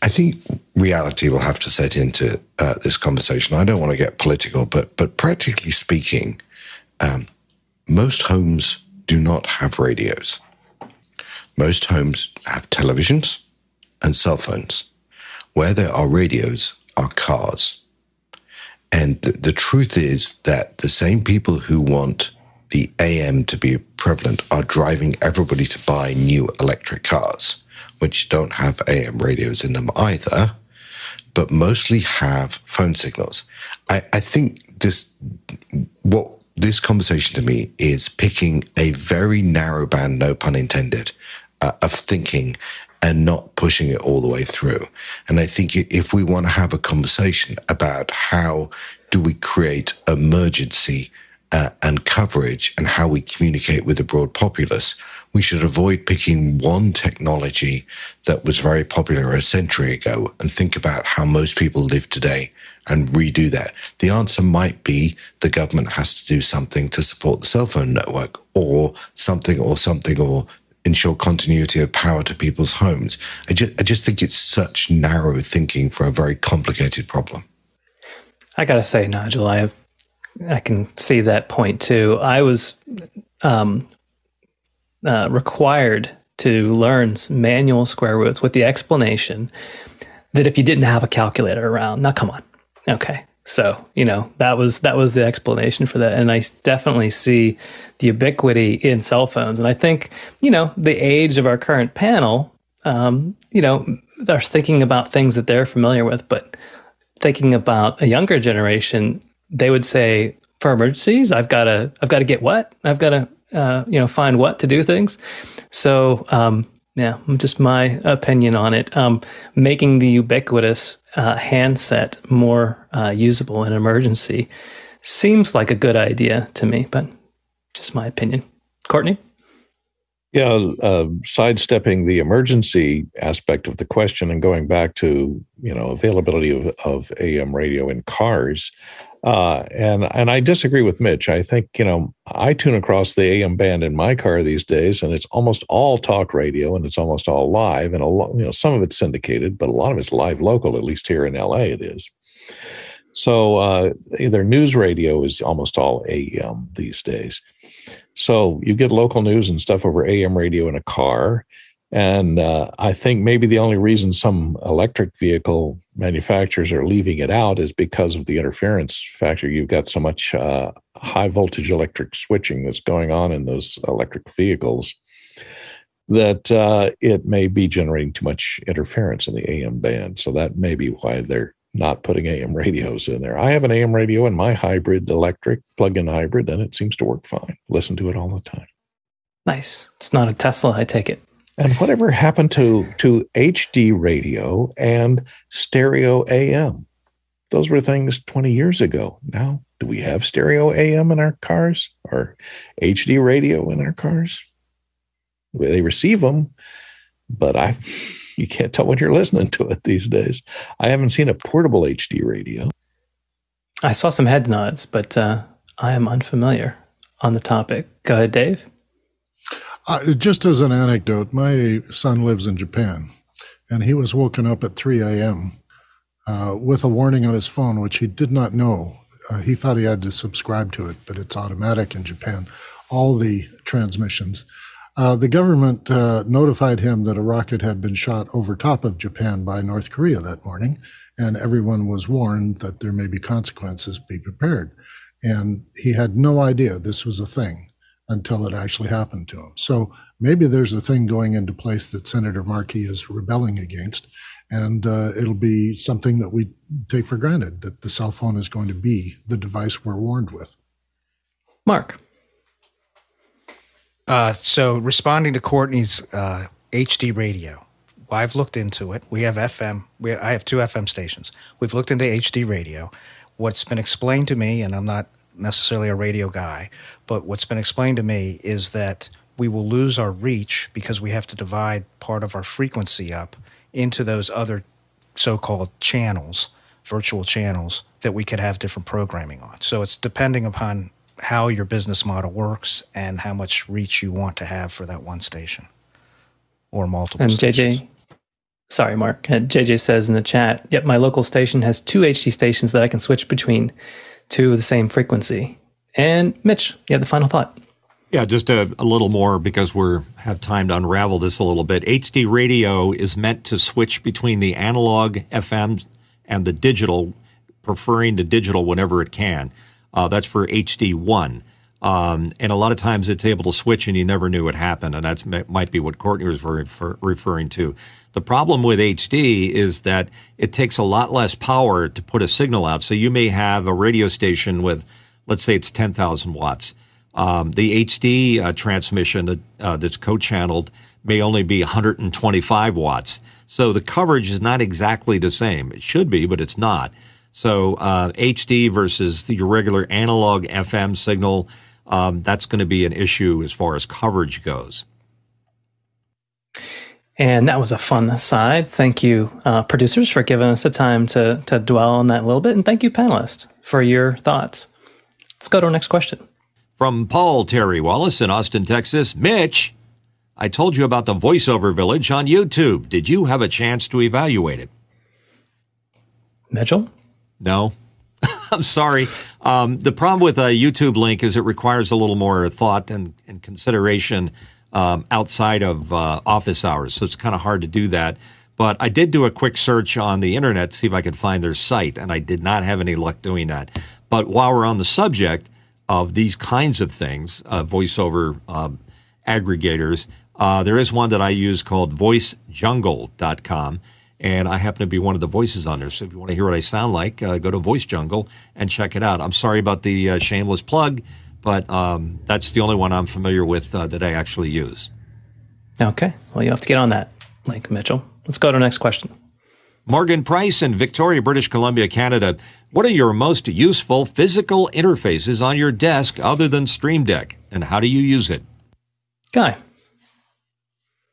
[SPEAKER 8] I think reality will have to set into uh, this conversation. I don't want to get political, but but practically speaking, um, most homes do not have radios. Most homes have televisions and cell phones. Where there are radios are cars. And the, the truth is that the same people who want the AM to be prevalent are driving everybody to buy new electric cars, which don't have AM radios in them either, but mostly have phone signals. I, I think this what this conversation to me is picking a very narrow band, no pun intended, uh, of thinking and not pushing it all the way through. And I think if we want to have a conversation about how do we create emergency uh, and coverage and how we communicate with the broad populace, we should avoid picking one technology that was very popular a century ago and think about how most people live today and redo that? The answer might be the government has to do something to support the cell phone network or something or something or ensure continuity of power to people's homes. I just, I just think it's such narrow thinking for a very complicated problem.
[SPEAKER 1] I got to say, Nigel, I have, I can see that point too. I was um, uh, required to learn manual square roots with the explanation that if you didn't have a calculator around, now come on, Okay. So, you know, that was that was the explanation for that. And I definitely see the ubiquity in cell phones. And I think, you know, the age of our current panel, um, you know, are thinking about things that they're familiar with, but thinking about a younger generation, they would say, for emergencies, I've got to, I've got to get what? I've got to, uh, you know, find what to do things. So, um, yeah, just my opinion on it. Um, making the ubiquitous uh, handset more uh, usable in emergency seems like a good idea to me, but just my opinion. Courtney?
[SPEAKER 7] Yeah, uh, sidestepping the emergency aspect of the question and going back to you know availability of, of AM radio in cars. Uh, and and I disagree with Mitch. I think you know I tune across the AM band in my car these days, and it's almost all talk radio, and it's almost all live, and a lot you know some of it's syndicated, but a lot of it's live local. At least here in LA, it is. So uh, either news radio is almost all AM these days. So you get local news and stuff over AM radio in a car. And uh, I think maybe the only reason some electric vehicle manufacturers are leaving it out is because of the interference factor. You've got so much uh, high voltage electric switching that's going on in those electric vehicles that uh, it may be generating too much interference in the AM band. So that may be why they're not putting AM radios in there. I have an AM radio in my hybrid electric plug in hybrid, and it seems to work fine. Listen to it all the time.
[SPEAKER 1] Nice. It's not a Tesla, I take it.
[SPEAKER 7] And whatever happened to to HD radio and stereo AM? Those were things 20 years ago. Now, do we have stereo AM in our cars or HD radio in our cars? They receive them, but I [LAUGHS] you can't tell when you're listening to it these days. I haven't seen a portable HD radio.
[SPEAKER 1] I saw some head nods, but uh, I am unfamiliar. on the topic. Go ahead, Dave.
[SPEAKER 10] Uh, just as an anecdote, my son lives in Japan, and he was woken up at 3 a.m. Uh, with a warning on his phone, which he did not know. Uh, he thought he had to subscribe to it, but it's automatic in Japan, all the transmissions. Uh, the government uh, notified him that a rocket had been shot over top of Japan by North Korea that morning, and everyone was warned that there may be consequences, be prepared. And he had no idea this was a thing until it actually happened to him. So maybe there's a thing going into place that Senator Markey is rebelling against, and uh, it'll be something that we take for granted that the cell phone is going to be the device we're warned with.
[SPEAKER 1] Mark.
[SPEAKER 5] Uh, so responding to Courtney's uh, HD radio, I've looked into it. We have FM. We, I have two FM stations. We've looked into HD radio. What's been explained to me, and I'm not necessarily a radio guy, but what's been explained to me is that we will lose our reach because we have to divide part of our frequency up into those other so-called channels, virtual channels that we could have different programming on. So it's depending upon how your business model works and how much reach you want to have for that one station or multiple
[SPEAKER 1] and
[SPEAKER 5] stations.
[SPEAKER 1] JJ, sorry, Mark. Uh, JJ says in the chat, yep, my local station has two HD stations that I can switch between to the same frequency. And Mitch, you have the final thought.
[SPEAKER 2] Yeah, just a, a, little more because we're have time to unravel this a little bit. HD radio is meant to switch between the analog FM and the digital, preferring the digital whenever it can. Uh, that's for HD1. Um, and a lot of times it's able to switch and you never knew it happened. And that might be what Courtney was refer- referring to. The problem with HD is that it takes a lot less power to put a signal out. So you may have a radio station with, let's say it's 10,000 watts. Um, the HD uh, transmission uh, that's co-channeled may only be 125 watts. So the coverage is not exactly the same. It should be, but it's not. So uh, HD versus the, your regular analog FM signal, um, that's going to be an issue as far as coverage goes.
[SPEAKER 1] And that was a fun aside. Thank you, uh, producers, for giving us the time to, to dwell on that a little bit. And thank you, panelists, for your thoughts. Let's go to our next question.
[SPEAKER 2] From Paul Terry Wallace in Austin, Texas. Mitch, I told you about the voiceover village on YouTube. Did you have a chance to evaluate it?
[SPEAKER 1] Mitchell?
[SPEAKER 2] No. [LAUGHS] I'm sorry. Um, the problem with a YouTube link is it requires a little more thought and, and consideration um, outside of uh, office hours. So it's kind of hard to do that. But I did do a quick search on the internet to see if I could find their site, and I did not have any luck doing that. But while we're on the subject of these kinds of things, uh, voiceover um, aggregators, uh, there is one that I use called voicejungle.com. And I happen to be one of the voices on there. So if you want to hear what I sound like, uh, go to Voice Jungle and check it out. I'm sorry about the uh, shameless plug but um, that's the only one I'm familiar with uh, that I actually use.
[SPEAKER 1] Okay. Well, you have to get on that, Link Mitchell. Let's go to our next question.
[SPEAKER 2] Morgan Price in Victoria, British Columbia, Canada. What are your most useful physical interfaces on your desk other than Stream Deck, and how do you use it?
[SPEAKER 1] Guy.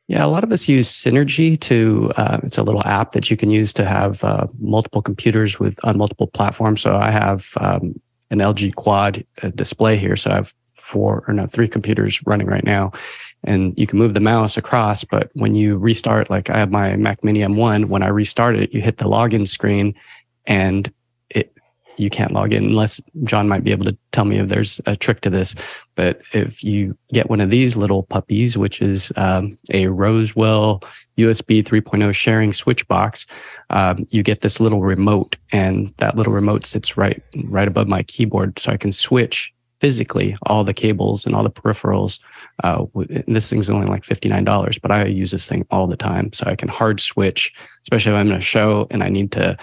[SPEAKER 3] Yeah, a lot of us use Synergy to. Uh, it's a little app that you can use to have uh, multiple computers with on multiple platforms. So I have um, an LG Quad uh, display here. So I have four or no, three computers running right now. And you can move the mouse across, but when you restart, like I have my Mac Mini M1, when I restart it, you hit the login screen and it you can't log in unless John might be able to tell me if there's a trick to this. But if you get one of these little puppies, which is um, a Rosewill USB 3.0 sharing switch box, um, you get this little remote, and that little remote sits right right above my keyboard, so I can switch physically all the cables and all the peripherals. Uh, this thing's only like $59, but I use this thing all the time. So I can hard switch, especially if I'm in a show and I need to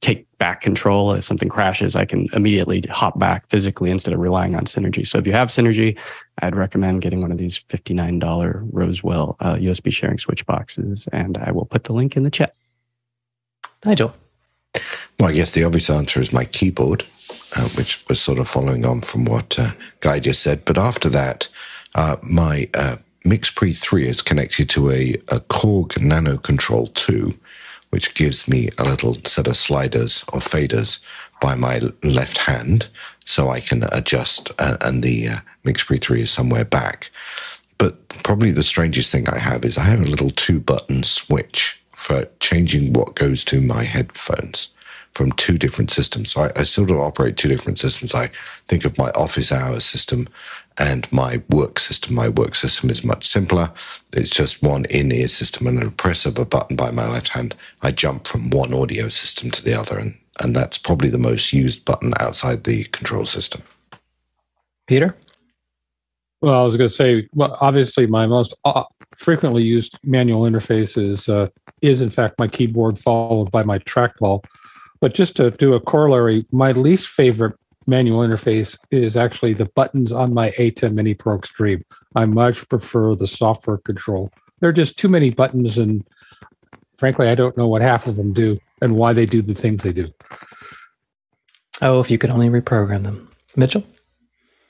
[SPEAKER 3] take back control. If something crashes, I can immediately hop back physically instead of relying on Synergy. So if you have Synergy, I'd recommend getting one of these $59 Rosewill uh, USB sharing switch boxes. And I will put the link in the chat.
[SPEAKER 1] Nigel.
[SPEAKER 8] Well, I guess the obvious answer is my keyboard, uh, which was sort of following on from what uh, Guy just said. But after that, uh, my uh, MixPre 3 is connected to a, a Korg nanoKONTROL2 which gives me a little set of sliders or faders by my left hand. so I can adjust, uh, and the uh, MixPre 3 is somewhere back. But probably the strangest thing I have is I have a little two button switch for changing what goes to my headphones from two different systems. So I, I, sort of operate two different systems. I think of my office hours system and my work system. My work system is much simpler. It's just one in ear system and a press of a button by my left hand. I jump from one audio system to the other, and, and that's probably the most used button outside the control system.
[SPEAKER 1] Peter?
[SPEAKER 11] Well, I was going to say, well, obviously, my most uh, frequently used manual interface is, uh, is in fact my keyboard, followed by my trackball. But just to do a corollary, my least favorite manual interface is actually the buttons on my ATEM Mini Pro Extreme. I much prefer the software control. There are just too many buttons, and frankly, I don't know what half of them do and why they do the things they do.
[SPEAKER 1] Oh, if you could only reprogram them. Mitchell?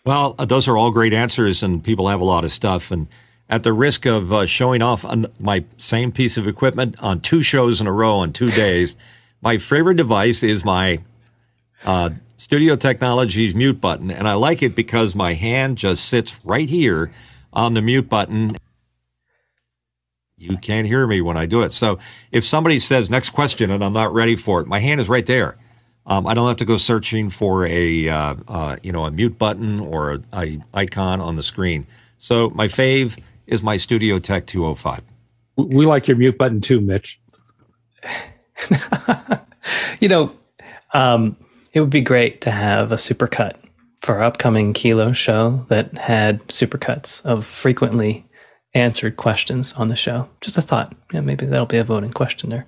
[SPEAKER 2] Well, uh, those are all great answers, and people have a lot of stuff. And at the risk of uh, showing off my same piece of equipment on two shows in a row on two days, my favorite device is my uh, Studio Technologies mute button, and I like it because my hand just sits right here on the mute button. You can't hear me when I do it. So if somebody says next question and I'm not ready for it, my hand is right there. Um, I don't have to go searching for a uh, uh, you know a mute button or a, a, icon on the screen. So my fave is my Studio Tech 205.
[SPEAKER 11] We like your mute button too, Mitch. [LAUGHS]
[SPEAKER 1] you know, um, it would be great to have a supercut for our upcoming Kilo show that had supercuts of frequently answered questions on the show. Just a thought. Yeah, maybe that'll be a voting question there.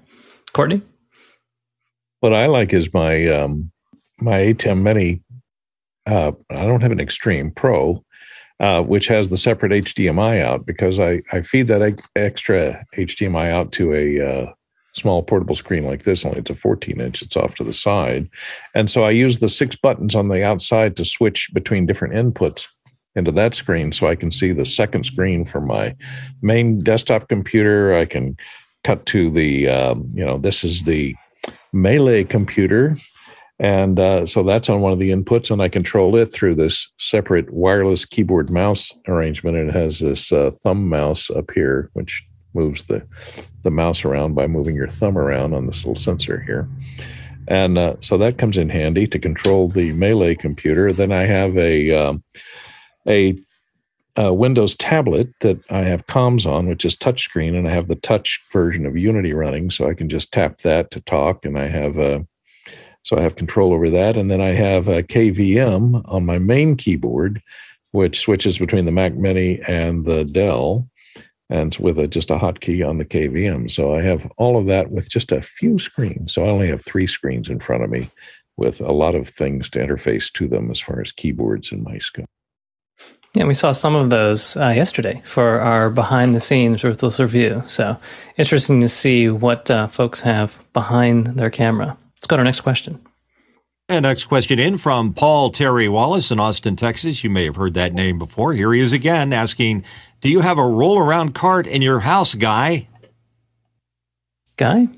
[SPEAKER 1] Courtney?
[SPEAKER 7] What I like is my um, my ATEM Mini. Uh, I don't have an Extreme Pro, uh, which has the separate HDMI out because I, I feed that extra HDMI out to a uh, small portable screen like this, only it's a 14 inch, it's off to the side. And so I use the six buttons on the outside to switch between different inputs into that screen so I can see the second screen for my main desktop computer. I can cut to the, um, you know, this is the Melee computer. And uh, so that's on one of the inputs, and I control it through this separate wireless keyboard mouse arrangement. And it has this uh, thumb mouse up here, which moves the the mouse around by moving your thumb around on this little sensor here. And uh, so that comes in handy to control the Melee computer. Then I have a um, a, a, Windows tablet that I have comms on, which is touchscreen, and I have the touch version of Unity running, so I can just tap that to talk. And I have a so I have control over that. And then I have a KVM on my main keyboard, which switches between the Mac Mini and the Dell and with a, just a hotkey on the KVM. So I have all of that with just a few screens. So I only have three screens in front of me with a lot of things to interface to them as far as keyboards and mice go.
[SPEAKER 1] Yeah, we saw some of those uh, yesterday for our behind the scenes ruthless review. So interesting to see what uh, folks have behind their camera. Let's go to our next question.
[SPEAKER 2] And next question in from Paul Terry Wallace in Austin, Texas. You may have heard that name before. Here he is again asking do you have a roll around cart in your house, Guy?
[SPEAKER 1] Guy?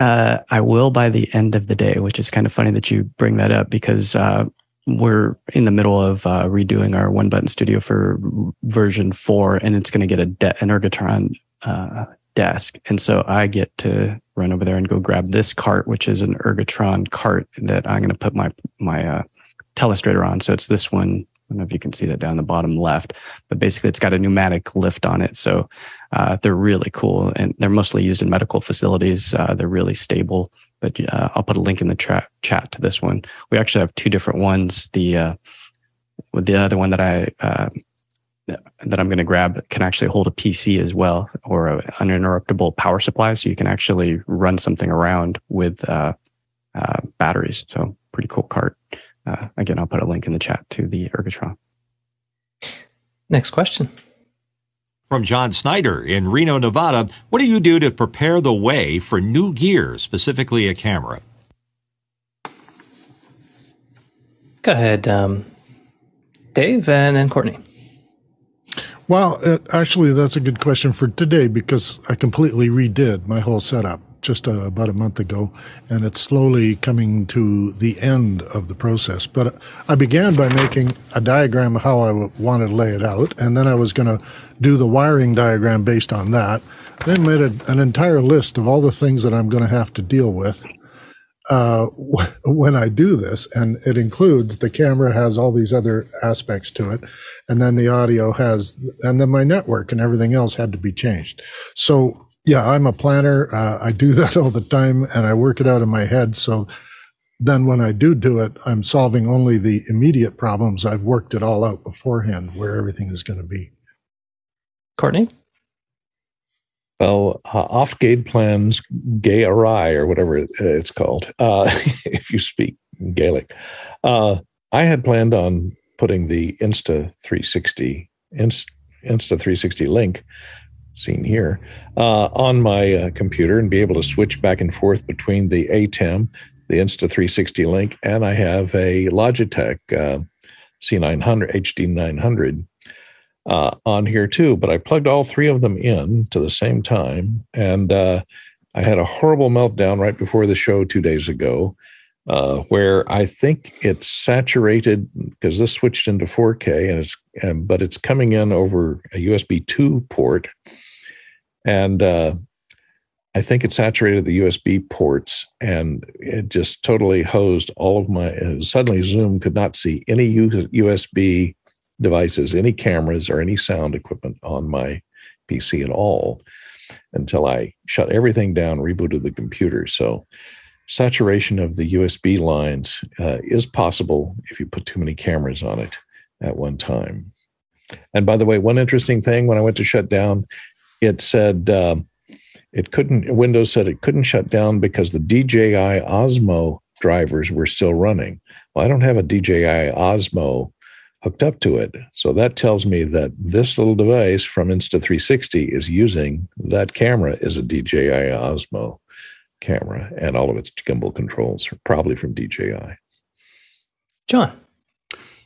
[SPEAKER 3] Uh, I will by the end of the day, which is kind of funny that you bring that up because uh, we're in the middle of uh, redoing our one button studio for version four, and it's going to get a de- an Ergotron uh, desk. And so I get to run over there and go grab this cart, which is an Ergotron cart that I'm going to put my my uh, telestrator on. So it's this one don't know if you can see that down the bottom left, but basically it's got a pneumatic lift on it. So uh, they're really cool and they're mostly used in medical facilities. Uh, they're really stable. But uh, I'll put a link in the tra- chat to this one. We actually have two different ones. The uh, the other one that I uh, that I'm going to grab can actually hold a PC as well or an uninterruptible power supply, so you can actually run something around with uh, batteries. So pretty cool cart. Uh, again, I'll put a link in the chat to the Ergotron.
[SPEAKER 1] Next question.
[SPEAKER 2] From John Snyder in Reno, Nevada. What do you do to prepare the way for new gear, specifically a camera?
[SPEAKER 1] Go ahead, um, Dave, and then Courtney.
[SPEAKER 10] Well, it, actually, that's a good question for today because I completely redid my whole setup. Just uh, about a month ago, and it's slowly coming to the end of the process. But I began by making a diagram of how I w- wanted to lay it out, and then I was going to do the wiring diagram based on that. Then made a, an entire list of all the things that I'm going to have to deal with uh, [LAUGHS] when I do this, and it includes the camera has all these other aspects to it, and then the audio has, and then my network and everything else had to be changed. So yeah, I'm a planner. Uh, I do [LAUGHS] that all the time, and I work it out in my head. So then when I do do it, I'm solving only the immediate problems. I've worked it all out beforehand where everything is going to be.
[SPEAKER 1] Courtney.
[SPEAKER 7] Well, uh, off gate plans, gay awry, or whatever it's called, uh, [LAUGHS] if you speak Gaelic. Uh, I had planned on putting the Insta 360 Insta, Insta 360 link seen here uh, on my uh, computer and be able to switch back and forth between the ATEM, the Insta 360 link, and I have a Logitech uh, C900 HD 900 uh, on here too, but I plugged all three of them in to the same time. And uh, I had a horrible meltdown right before the show two days ago, uh, where I think it's saturated because this switched into 4K, and it's um, but it's coming in over a USB 2 port, and uh, I think it saturated the USB ports, and it just totally hosed all of my. suddenly, Zoom could not see any USB devices, any cameras or any sound equipment on my PC at all until I shut everything down, rebooted the computer. So, saturation of the USB lines uh, is possible if you put too many cameras on it at one time. And by the way, one interesting thing when I went to shut down, it said uh, it couldn't, Windows said it couldn't shut down because the DJI Osmo drivers were still running. Well, I don't have a DJI Osmo hooked up to it. So that tells me that this little device from Insta360 is using that camera as a DJI Osmo camera, and all of its gimbal controls are probably from DJI.
[SPEAKER 1] John.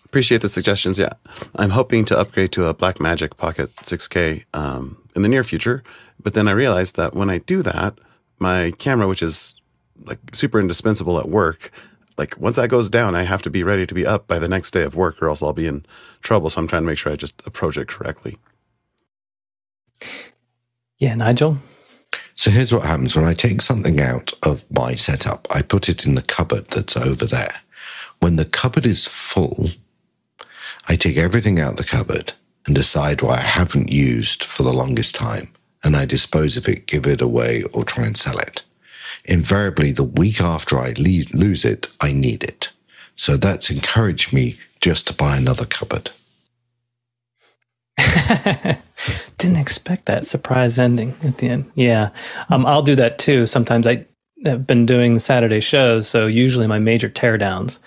[SPEAKER 6] Appreciate the suggestions. Yeah. I'm hoping to upgrade to a Blackmagic Pocket 6K um, in the near future. But then I realized that when I do that, my camera, which is like super indispensable at work, like once that goes down, I have to be ready to be up by the next day of work, or else I'll be in trouble. So I'm trying to make sure I just approach it correctly.
[SPEAKER 1] Yeah, Nigel.
[SPEAKER 8] So here's what happens when I take something out of my setup, I put it in the cupboard that's over there. When the cupboard is full, I take everything out the cupboard and decide what I haven't used for the longest time, and I dispose of it, give it away, or try and sell it invariably the week after I leave, lose it, I need it. So that's encouraged me just to buy another cupboard. [LAUGHS] [LAUGHS]
[SPEAKER 1] Didn't expect that surprise ending at the end. Yeah, um, I'll do that too. Sometimes I have been doing Saturday shows, so usually my major teardowns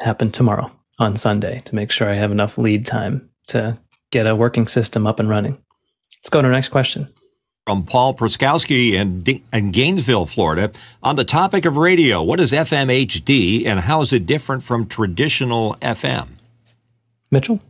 [SPEAKER 1] happen tomorrow on Sunday to make sure I have enough lead time to get a working system up and running. Let's go to our next question
[SPEAKER 2] from Paul Proskowski in, in Gainesville, Florida, on the topic of radio. What is FMHD and how is it different from traditional FM?
[SPEAKER 1] Mitchell?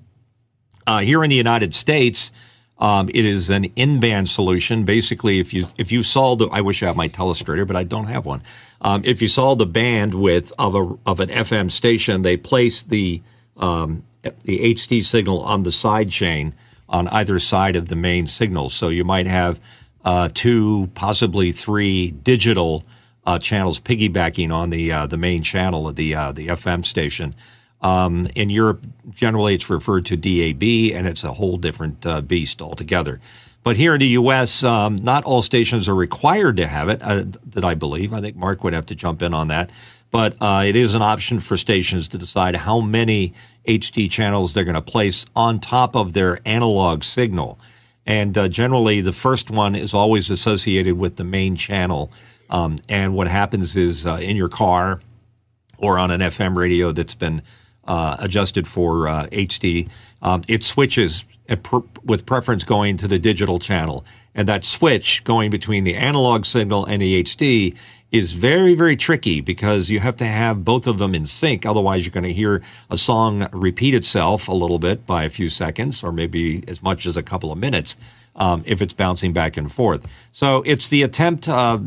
[SPEAKER 2] Uh, here in the United States, um, it is an in-band solution. Basically, if you if you saw the, I wish I had my telestrator, but I don't have one. Um, if you saw the bandwidth of a of an FM station, they place the um, the HD signal on the side chain on either side of the main signal. So you might have uh, two, possibly three digital uh, channels piggybacking on the uh, the main channel of the uh, the FM station. Um, in Europe, generally, it's referred to DAB, and it's a whole different uh, beast altogether. But here in the U.S., um, not all stations are required to have it. Uh, that I believe. I think Mark would have to jump in on that. But it is an option for stations to decide how many HD channels they're going to place on top of their analog signal. And uh, generally, the first one is always associated with the main channel. Um, and what happens is uh, in your car or on an FM radio that's been uh, adjusted for uh, HD, um, it switches with preference going to the digital channel. And that switch going between the analog signal and the HD is very, very tricky because you have to have both of them in sync. Otherwise, you're going to hear a song repeat itself a little bit by a few seconds or maybe as much as a couple of minutes um, if it's bouncing back and forth. So it's the attempt, uh,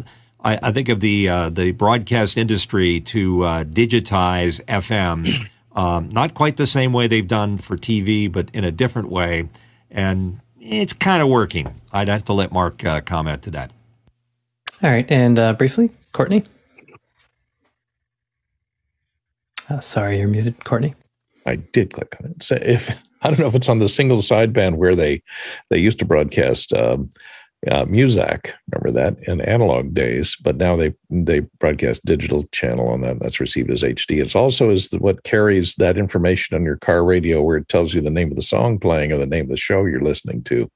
[SPEAKER 2] I, I, think, of the, uh, the broadcast industry to uh, digitize FM. Um, not quite the same way they've done for TV, but in a different way. And it's kind of working. I'd have to let Mark uh, comment to that.
[SPEAKER 1] All right. And uh, briefly, Courtney? Uh, sorry, you're muted, Courtney.
[SPEAKER 7] I did click on it. So if [LAUGHS] I don't know if it's on the single sideband where they they used to broadcast um, uh, Muzak, remember that in analog days, but now they they broadcast digital channel on that. That's received as HD. It's also is what carries that information on your car radio where it tells you the name of the song playing or the name of the show you're listening to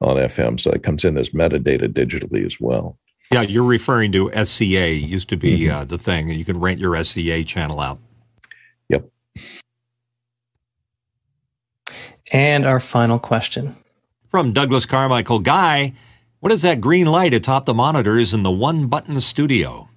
[SPEAKER 7] on FM. So it comes in as metadata digitally as well.
[SPEAKER 2] Yeah, you're referring to SCA. Used to be mm-hmm. uh, the thing, and you can rent your SCA channel out.
[SPEAKER 7] Yep.
[SPEAKER 1] And our final question
[SPEAKER 2] from Douglas Carmichael Guy What is that green light atop the monitors in the one button studio?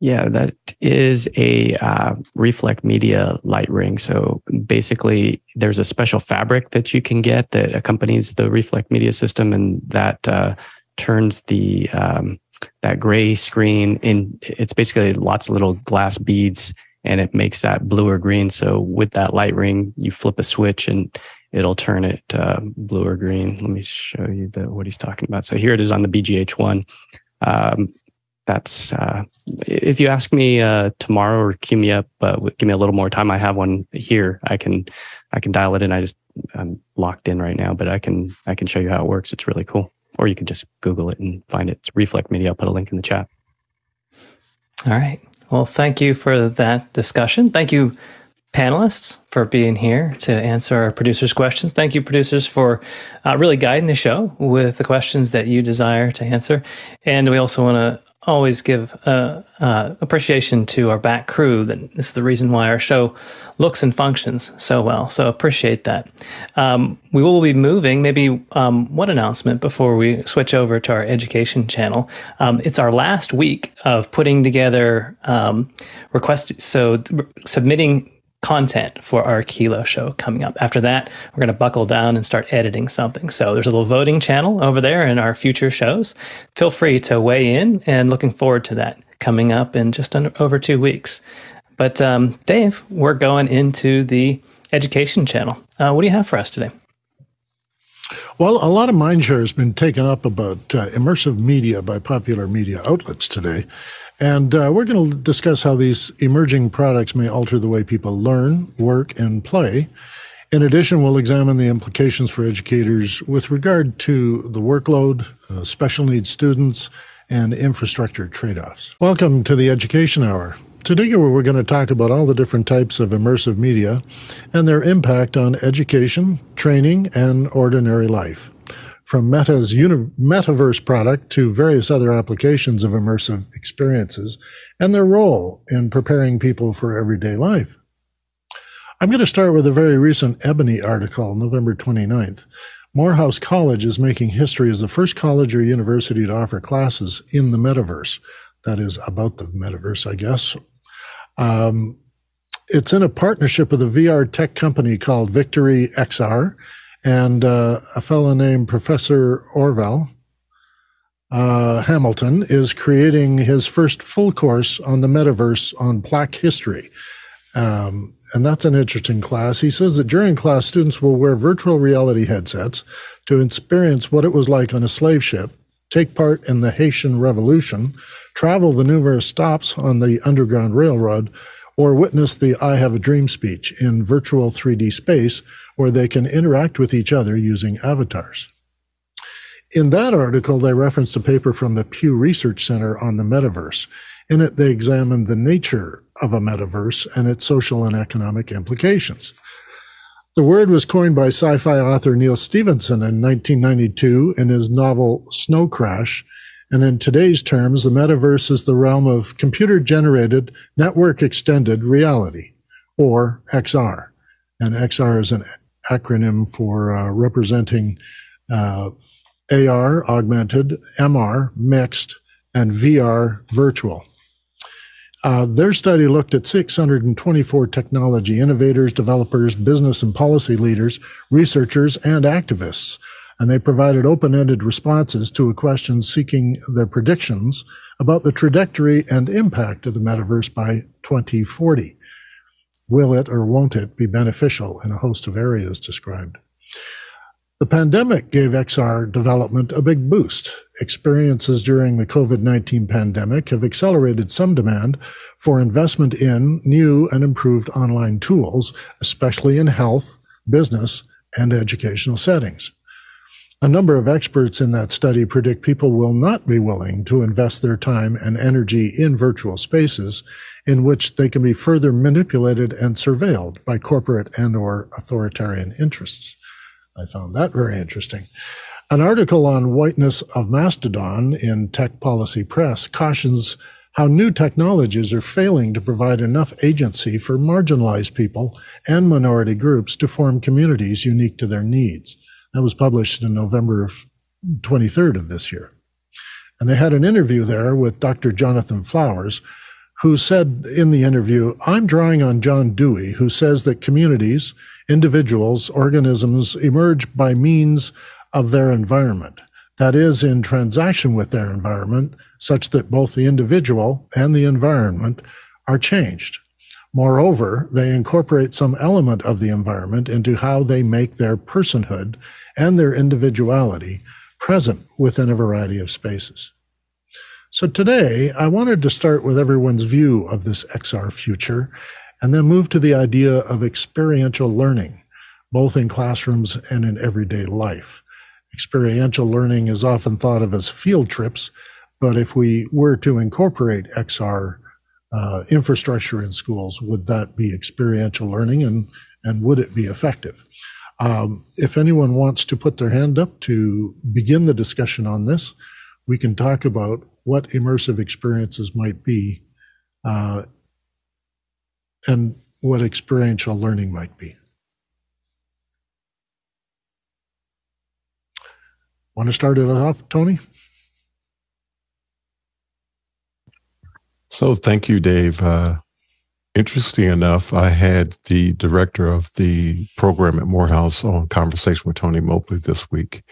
[SPEAKER 3] Yeah, that is a uh, Reflecmedia light ring. So basically, there's a special fabric that you can get that accompanies the Reflecmedia system, and that uh, turns the um, that gray screen in. It's basically lots of little glass beads, and it makes that blue or green. So with that light ring, you flip a switch and it'll turn it uh, blue or green. Let me show you the what he's talking about. So here it is on the BGH one. Um, that's uh, if you ask me uh, tomorrow or cue me up, uh, give me a little more time. I have one here. I can I can dial it in. I just I'm locked in right now, but I can I can show you how it works. It's really cool or you can just Google it and find it. It's Reflecmedia. I'll put a link in the chat.
[SPEAKER 1] All right. Well, thank you for that discussion. Thank you, panelists, for being here to answer our producers' questions. Thank you, producers, for uh, really guiding the show with the questions that you desire to answer. And we also want to always give uh, uh, appreciation to our back crew. That this is the reason why our show looks and functions so well. So appreciate that. Um, we will be moving. Maybe um, one announcement before we switch over to our education channel. Um, it's our last week of putting together um, requests. So submitting content for our Kilo show coming up. After that, we're going to buckle down and start editing something. So there's a little voting channel over there in our future shows. Feel free to weigh in and looking forward to that coming up in just under, over two weeks. But um, Dave, we're going into the education channel. Uh, what do you have for us today?
[SPEAKER 10] Well, a lot of mindshare has been taken up about uh, immersive media by popular media outlets today. And uh, we're going to discuss how these emerging products may alter the way people learn, work, and play. In addition, we'll examine the implications for educators with regard to the workload, uh, special needs students, and infrastructure trade offs. Welcome to the Education Hour. Today, we're going to talk about all the different types of immersive media and their impact on education, training, and ordinary life from Meta's uni- metaverse product to various other applications of immersive experiences and their role in preparing people for everyday life. I'm going to start with a very recent Ebony article, November 29th. Morehouse College is making history as the first college or university to offer classes in the metaverse. That is about the metaverse, I guess. Um, it's in a partnership with a VR tech company called Victory XR and uh, a fellow named Professor Ovell uh, Hamilton is creating his first full course on the metaverse on Black history. Um, and that's an interesting class. He says that during class, students will wear virtual reality headsets to experience what it was like on a slave ship, take part in the Haitian Revolution, travel the numerous stops on the Underground Railroad, or witness the I Have a Dream speech in virtual 3D space where they can interact with each other using avatars. In that article, they referenced a paper from the Pew Research Center on the metaverse. In it, they examined the nature of a metaverse and its social and economic implications. The word was coined by sci fi author Neal Stephenson in 1992 in his novel Snow Crash. And in today's terms, the metaverse is the realm of computer generated network extended reality, or XR. And XR is an acronym for uh, representing uh, AR, augmented, MR, mixed, and VR, virtual. Uh, their study looked at 624 technology innovators, developers, business and policy leaders, researchers, and activists. And they provided open ended responses to a question seeking their predictions about the trajectory and impact of the metaverse by 2040. Will it or won't it be beneficial in a host of areas described? The pandemic gave XR development a big boost. Experiences during the COVID 19 pandemic have accelerated some demand for investment in new and improved online tools, especially in health, business, and educational settings. A number of experts in that study predict people will not be willing to invest their time and energy in virtual spaces in which they can be further manipulated and surveilled by corporate and or authoritarian interests. I found that very interesting. An article on whiteness of Mastodon in Tech Policy Press cautions how new technologies are failing to provide enough agency for marginalized people and minority groups to form communities unique to their needs. That was published in November 23rd of this year. And they had an interview there with Dr. Jonathan Flowers, who said in the interview, I'm drawing on John Dewey, who says that communities, individuals, organisms emerge by means of their environment. That is, in transaction with their environment, such that both the individual and the environment are changed. Moreover, they incorporate some element of the environment into how they make their personhood and their individuality present within a variety of spaces. So today, I wanted to start with everyone's view of this XR future and then move to the idea of experiential learning, both in classrooms and in everyday life. Experiential learning is often thought of as field trips, but if we were to incorporate XR uh, infrastructure in schools, would that be experiential learning and, and would it be effective? Um, if anyone wants to put their hand up to begin the discussion on this, we can talk about what immersive experiences might be uh, and what experiential learning might be. Want to start it off, Tony?
[SPEAKER 12] So, thank you, Dave. Uh, interesting enough, I had the director of the program at Morehouse on conversation with Tony Mobley this week.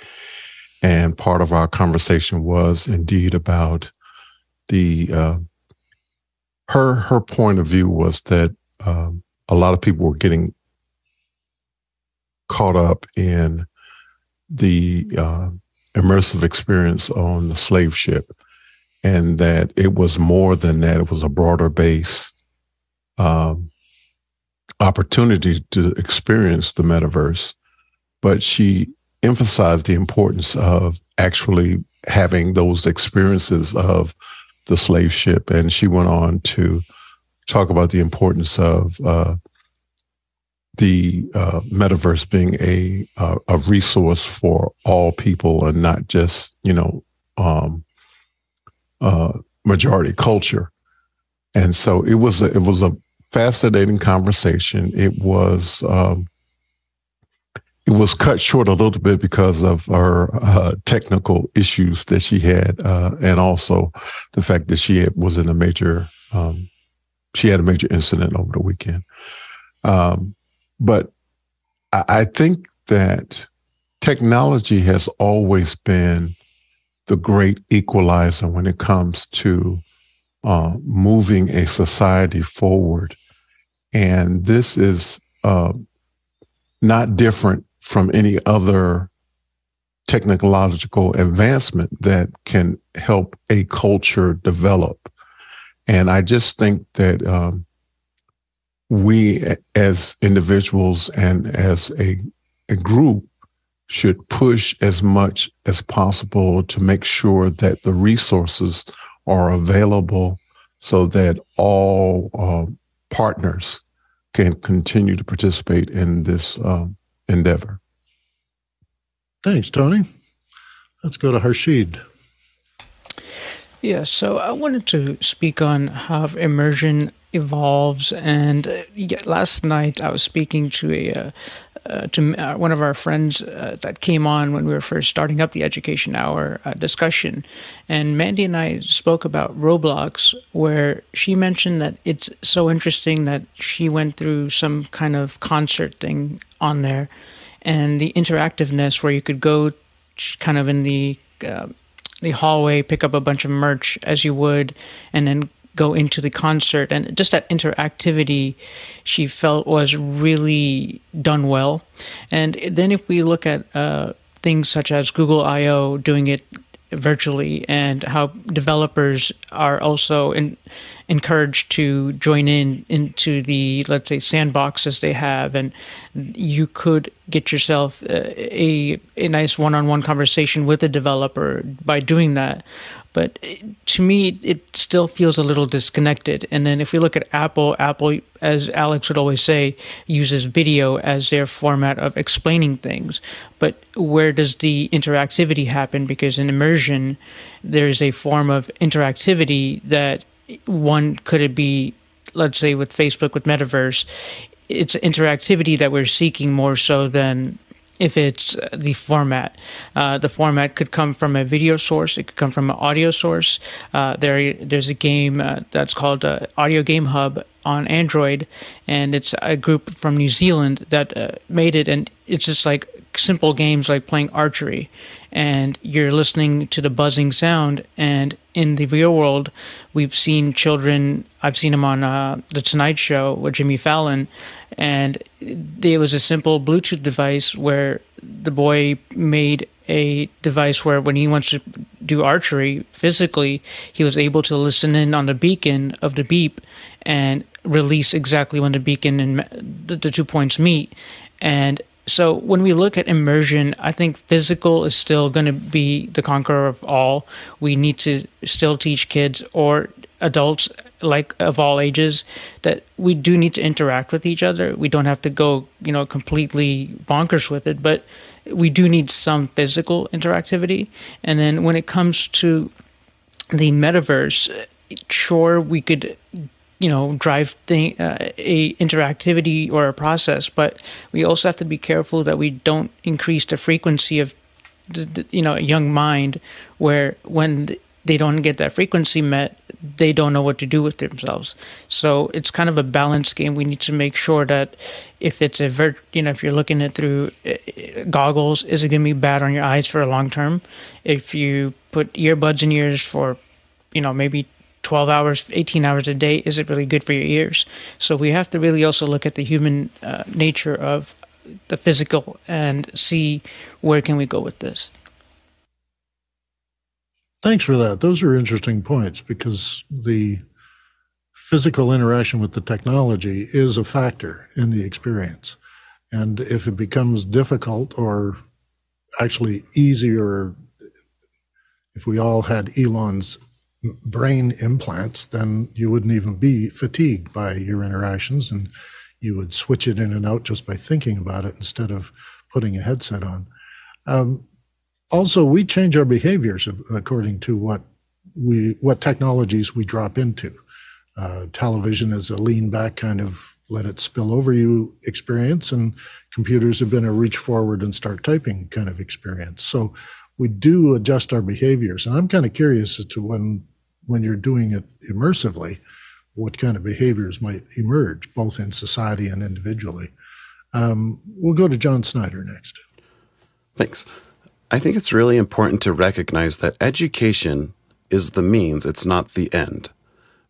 [SPEAKER 12] And part of our conversation was indeed about the uh, her her point of view was that um, a lot of people were getting caught up in the uh, immersive experience on the slave ship, and that it was more than that. It was a broader base um, opportunity to experience the metaverse. But she emphasized the importance of actually having those experiences of the slave ship. And she went on to talk about the importance of uh, the uh, metaverse being a uh, a resource for all people and not just you know um, uh, majority culture. And so it was a, it was a fascinating conversation. It was um, it was cut short a little bit because of her uh, technical issues that she had, uh, and also the fact that she had, was in a major, um, she had a major incident over the weekend. Um, but I, I, think that technology has always been the great equalizer when it comes to uh, moving a society forward, and this is uh, not different from any other technological advancement that can help a culture develop. And I just think that um, we as individuals and as a, a group should push as much as possible to make sure that the resources are available so that all uh, partners can continue to participate in this um, endeavor.
[SPEAKER 10] Thanks, Tony. Let's go to Harshid.
[SPEAKER 13] Yeah, so I wanted to speak on how immersion evolves. And uh, last night I was speaking to a, uh, uh, to uh, one of our friends uh, that came on when we were first starting up the Education Hour uh, discussion, and Mandy and I spoke about Roblox, where she mentioned that it's so interesting that she went through some kind of concert thing on there, and the interactiveness where you could go, kind of in the uh, the hallway, pick up a bunch of merch as you would, and then go into the concert and just that interactivity she felt was really done well. And then if we look at uh, things such as Google I/O doing it virtually and how developers are also in, encouraged to join in into the let's say sandboxes they have and you could get yourself uh, a a nice one-on-one conversation with a developer by doing that but to me, it still feels a little disconnected. And then if we look at Apple, Apple, as Alex would always say, uses video as their format of explaining things. But where does the interactivity happen? Because in immersion, there's a form of interactivity that one could it be, let's say with Facebook, with Metaverse, it's interactivity that we're seeking more so than if it's uh, the format. Uh, the format could come from a video source. It could come from an audio source. Uh, there, there's a game uh, that's called uh, Audio Game Hub on Android, and it's a group from New Zealand that uh, made it. And it's just like simple games like playing archery, and you're listening to the buzzing sound. And in the real world, we've seen children. I've seen them on uh, the Tonight Show with Jimmy Fallon and there was a simple Bluetooth device where the boy made a device where when he wants to do archery physically, he was able to listen in on the beacon of the beep and release exactly when the beacon and the, the two points meet. And so when we look at immersion, I think physical is still going to be the conqueror of all. We need to still teach kids or adults like of all ages that we do need to interact with each other we don't have to go you know completely bonkers with it but we do need some physical interactivity and then when it comes to the metaverse sure we could you know drive thing, uh, a interactivity or a process but we also have to be careful that we don't increase the frequency of the, the, you know a young mind where when they don't get that frequency met, they don't know what to do with themselves. So it's kind of a balance game. We need to make sure that if it's a vert, you know, if you're looking at through uh, goggles, is it going to be bad on your eyes for a long term? If you put earbuds in ears for, you know, maybe 12 hours, 18 hours a day, is it really good for your ears? So we have to really also look at the human uh, nature of the physical and see where can we go with this.
[SPEAKER 10] Thanks for that. Those are interesting points because the physical interaction with the technology is a factor in the experience. And if it becomes difficult or actually easier, if we all had Elon's brain implants, then you wouldn't even be fatigued by your interactions and you would switch it in and out just by thinking about it instead of putting a headset on. Um, also we change our behaviors according to what we what technologies we drop into. Uh, television is a lean back kind of let it spill over you experience, and computers have been a reach forward and start typing kind of experience. So we do adjust our behaviors, and I'm kind of curious as to when when you're doing it immersively, what kind of behaviors might emerge both in society and individually. Um, we'll go to John Snyder next.
[SPEAKER 6] Thanks. I think it's really important to recognize that education is the means, it's not the end.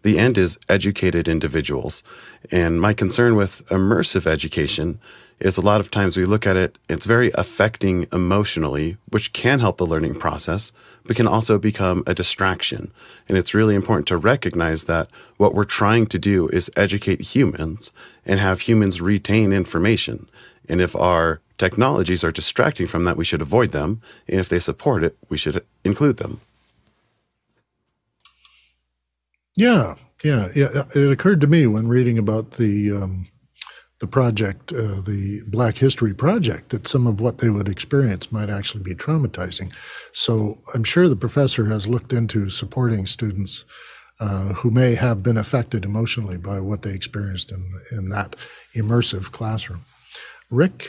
[SPEAKER 6] The end is educated individuals. And my concern with immersive education is a lot of times we look at it, it's very affecting emotionally, which can help the learning process, but can also become a distraction. And it's really important to recognize that what we're trying to do is educate humans and have humans retain information. And if our technologies are distracting from that, we should avoid them. And if they support it, we should include them.
[SPEAKER 10] Yeah, yeah, yeah. It occurred to me when reading about the um, the project, uh, the Black History Project, that some of what they would experience might actually be traumatizing. So I'm sure the professor has looked into supporting students uh, who may have been affected emotionally by what they experienced in in that immersive classroom. Rick,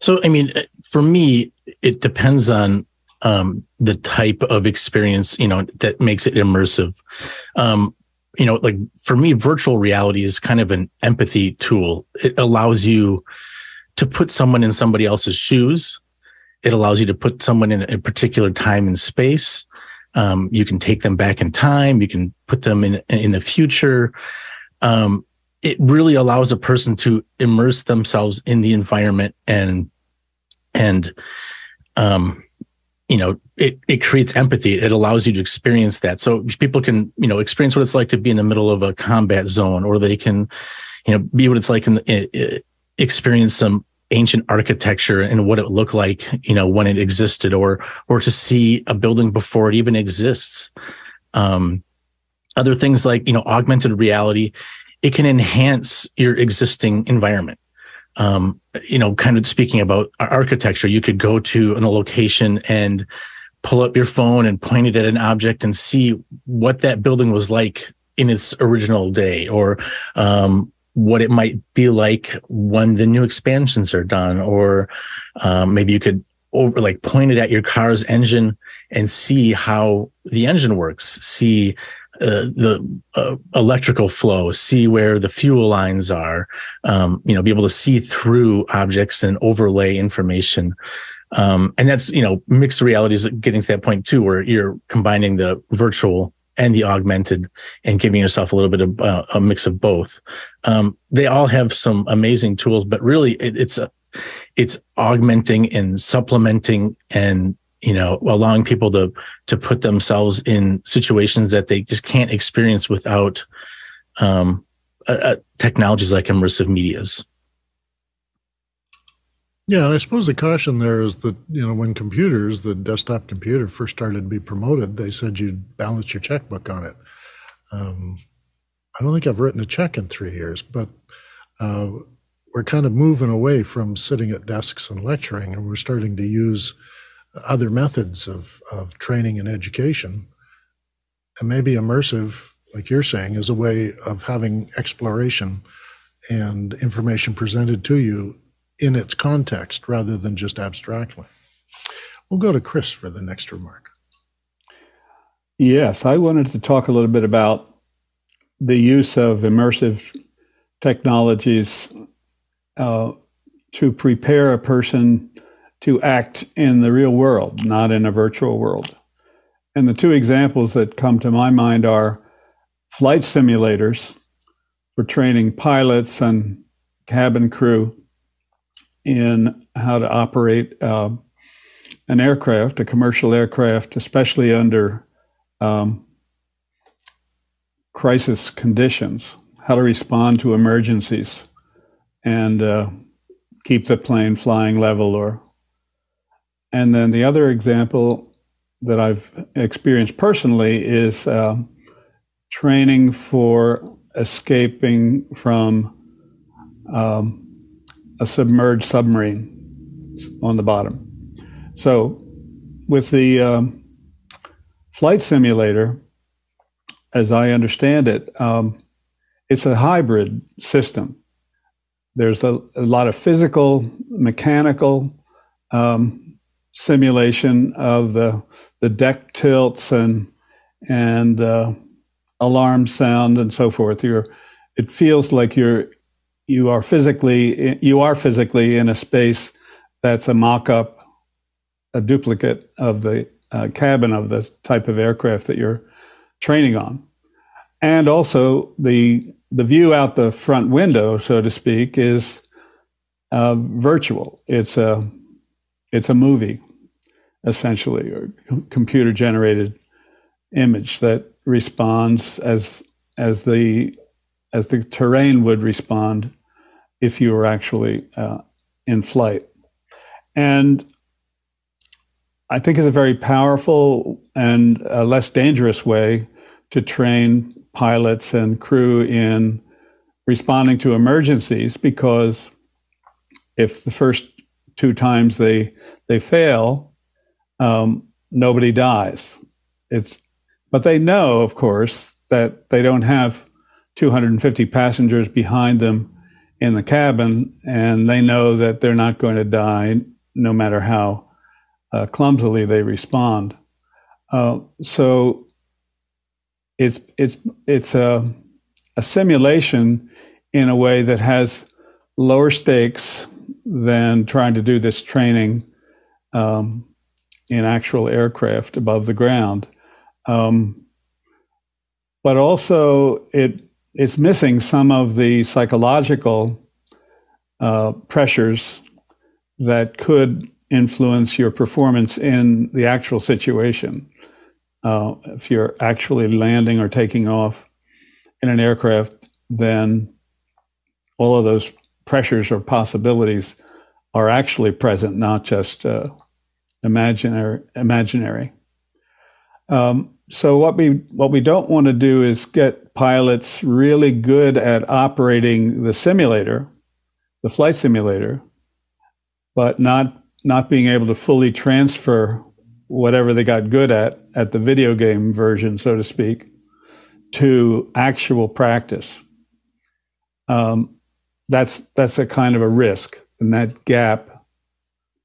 [SPEAKER 4] So, I mean, for me, it depends on um, the type of experience, you know, that makes it immersive. Um, you know, like for me, virtual reality is kind of an empathy tool. It allows you to put someone in somebody else's shoes. It allows you to put someone in a particular time and space. Um, you can take them back in time. You can put them in in the future. Um, it really allows a person to immerse themselves in the environment and and um, you know it it creates empathy. It allows you to experience that. So people can you know experience what it's like to be in the middle of a combat zone or they can you know be what it's like and experience some ancient architecture and what it looked like you know when it existed or or to see a building before it even exists. Um other things like you know augmented reality it can enhance your existing environment um, you know, kind of speaking about architecture, you could go to a location and pull up your phone and point it at an object and see what that building was like in its original day or um, what it might be like when the new expansions are done or um, maybe you could over like point it at your car's engine and see how the engine works see uh, the uh, electrical flow, see where the fuel lines are, um, you know, be able to see through objects and overlay information. Um, and that's, you know, mixed realities getting to that point too, where you're combining the virtual and the augmented and giving yourself a little bit of uh, a mix of both. Um, they all have some amazing tools, but really it, it's a, it's augmenting and supplementing and you know, allowing people to to put themselves in situations that they just can't experience without um, uh, technologies like immersive medias.
[SPEAKER 10] Yeah, I suppose the caution there is that you know when computers, the desktop computer first started to be promoted, they said you'd balance your checkbook on it. Um, I don't think I've written a check in three years, but uh, we're kind of moving away from sitting at desks and lecturing, and we're starting to use other methods of, of training and education. And maybe immersive, like you're saying, is a way of having exploration and information presented to you in its context rather than just abstractly. We'll go to Chris for the next remark.
[SPEAKER 14] Yes, I wanted to talk a little bit about the use of immersive technologies uh, to prepare a person to act in the real world, not in a virtual world. And the two examples that come to my mind are flight simulators for training pilots and cabin crew in how to operate uh, an aircraft, a commercial aircraft, especially under um, crisis conditions, how to respond to emergencies and uh, keep the plane flying level or and then the other example that I've experienced personally is uh, training for escaping from um, a submerged submarine on the bottom. So, with the um, flight simulator, as I understand it, um, it's a hybrid system. There's a, a lot of physical, mechanical, um, simulation of the the deck tilts and and uh, alarm sound and so forth. You're it feels like you're you are physically you are physically in a space that's a mock-up, a duplicate of the uh, cabin of the type of aircraft that you're training on, and also the the view out the front window, so to speak, is uh, virtual. It's a it's a movie essentially, or computer generated image that responds as as the as the terrain would respond if you were actually uh, in flight. And I think it's a very powerful and less dangerous way to train pilots and crew in responding to emergencies because if the first two times they they fail, um, nobody dies. It's, but they know, of course, that they don't have 250 passengers behind them in the cabin, and they know that they're not going to die no matter how uh, clumsily they respond. Uh, so it's it's it's a, a simulation in a way that has lower stakes than trying to do this training um, in actual aircraft above the ground. Um, but also, it it's missing some of the psychological uh, pressures that could influence your performance in the actual situation. Uh, if you're actually landing or taking off in an aircraft, then all of those pressures or possibilities are actually present, not just uh, imaginary. Imaginary. Um, so what we what we don't want to do is get pilots really good at operating the simulator, the flight simulator, but not not being able to fully transfer whatever they got good at at the video game version, so to speak, to actual practice. Um, that's that's a kind of a risk, and that gap,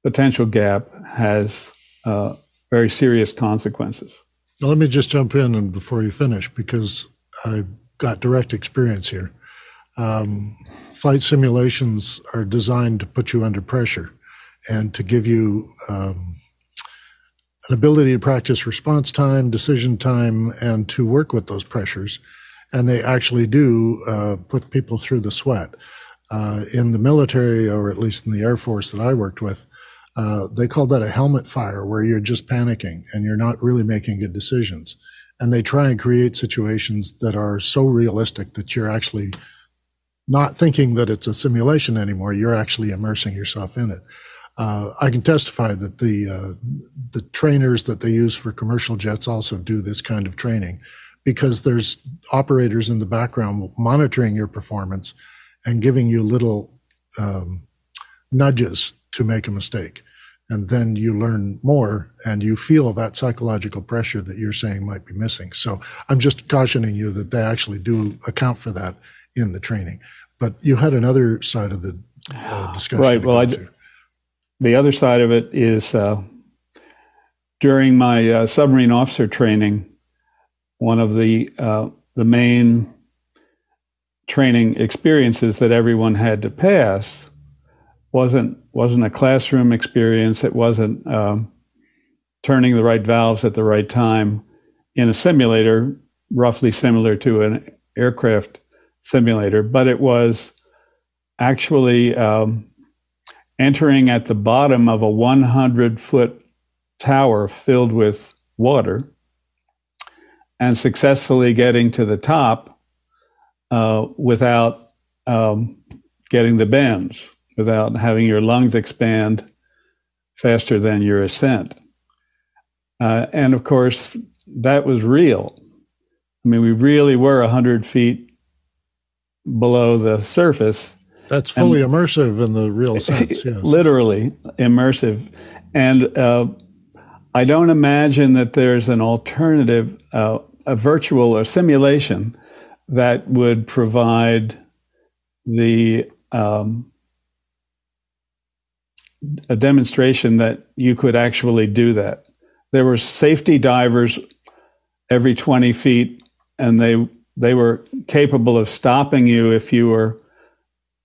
[SPEAKER 14] potential gap, has uh, very serious consequences.
[SPEAKER 10] Now, let me just jump in and before you finish, because I got direct experience here. Um, flight simulations are designed to put you under pressure and to give you um, an ability to practice response time, decision time, and to work with those pressures. And they actually do uh, put people through the sweat. Uh, in the military, or at least in the Air Force that I worked with, uh, they call that a helmet fire, where you're just panicking and you're not really making good decisions. And they try and create situations that are so realistic that you're actually not thinking that it's a simulation anymore. You're actually immersing yourself in it. Uh, I can testify that the uh, the trainers that they use for commercial jets also do this kind of training because there's operators in the background monitoring your performance and giving you little um, nudges to make a mistake. And then you learn more and you feel that psychological pressure that you're saying might be missing. So I'm just cautioning you that they actually do account for that in the training. But you had another side of the uh, [SIGHS] discussion.
[SPEAKER 14] Right. Well, the other side of it is uh, during my uh, submarine officer training, one of the uh, the main training experiences that everyone had to pass wasn't wasn't a classroom experience. It wasn't um, turning the right valves at the right time in a simulator, roughly similar to an aircraft simulator, but it was actually um, entering at the bottom of a 100 foot tower filled with water and successfully getting to the top uh, without um, getting the bends, without having your lungs expand faster than your ascent. Uh, and of course, that was real. I mean, we really were 100 feet below the surface
[SPEAKER 10] that's fully and, immersive in the real sense. [LAUGHS] Yes.
[SPEAKER 14] Literally immersive. And uh, I don't imagine that there's an alternative, uh, a virtual or simulation that would provide the um, a demonstration that you could actually do that. There were safety divers every 20 feet, and they they were capable of stopping you if you were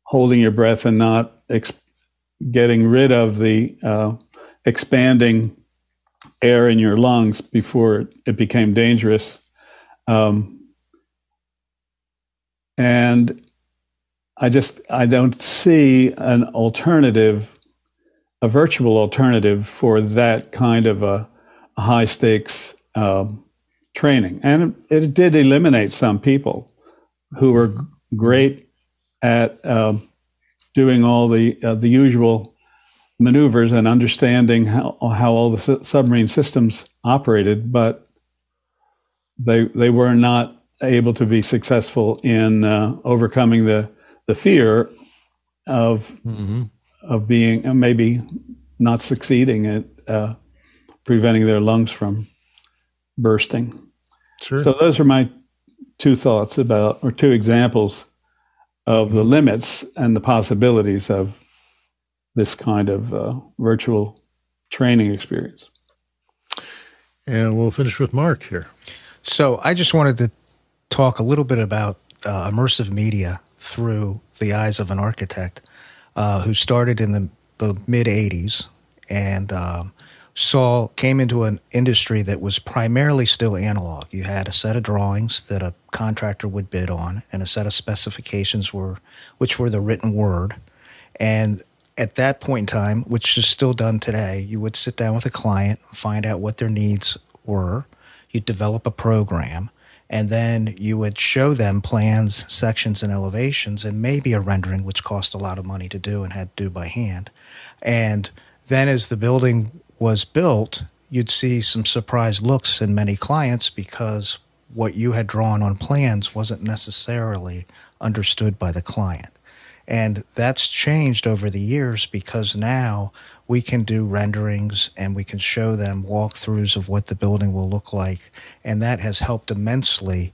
[SPEAKER 14] holding your breath and not ex- getting rid of the uh, expanding air in your lungs before it became dangerous. Um, and I just I don't see an alternative, a virtual alternative for that kind of a, high stakes um, training. And it, did eliminate some people who were great at um, doing all the uh, the usual maneuvers and understanding how how all the submarine systems operated, but they they were not able to be successful in uh, overcoming the the fear of mm-hmm. Of being uh, maybe not succeeding at uh, preventing their lungs from bursting. Sure. So those are my two thoughts about or two examples of the limits and the possibilities of this kind of uh, virtual training experience.
[SPEAKER 10] And we'll finish with Mark here.
[SPEAKER 5] So I just wanted to talk a little bit about uh, immersive media through the eyes of an architect uh, who started in the, the mid 80s and um, saw came into an industry that was primarily still analog. You had a set of drawings that a contractor would bid on, and a set of specifications were which were the written word. And at that point in time, which is still done today, you would sit down with a client, find out what their needs were, you'd develop a program, and then you would show them plans, sections, and elevations, and maybe a rendering, which cost a lot of money to do and had to do by hand. And then as the building was built, you'd see some surprised looks in many clients because what you had drawn on plans wasn't necessarily understood by the client. And that's changed over the years because now we can do renderings and we can show them walkthroughs of what the building will look like. And that has helped immensely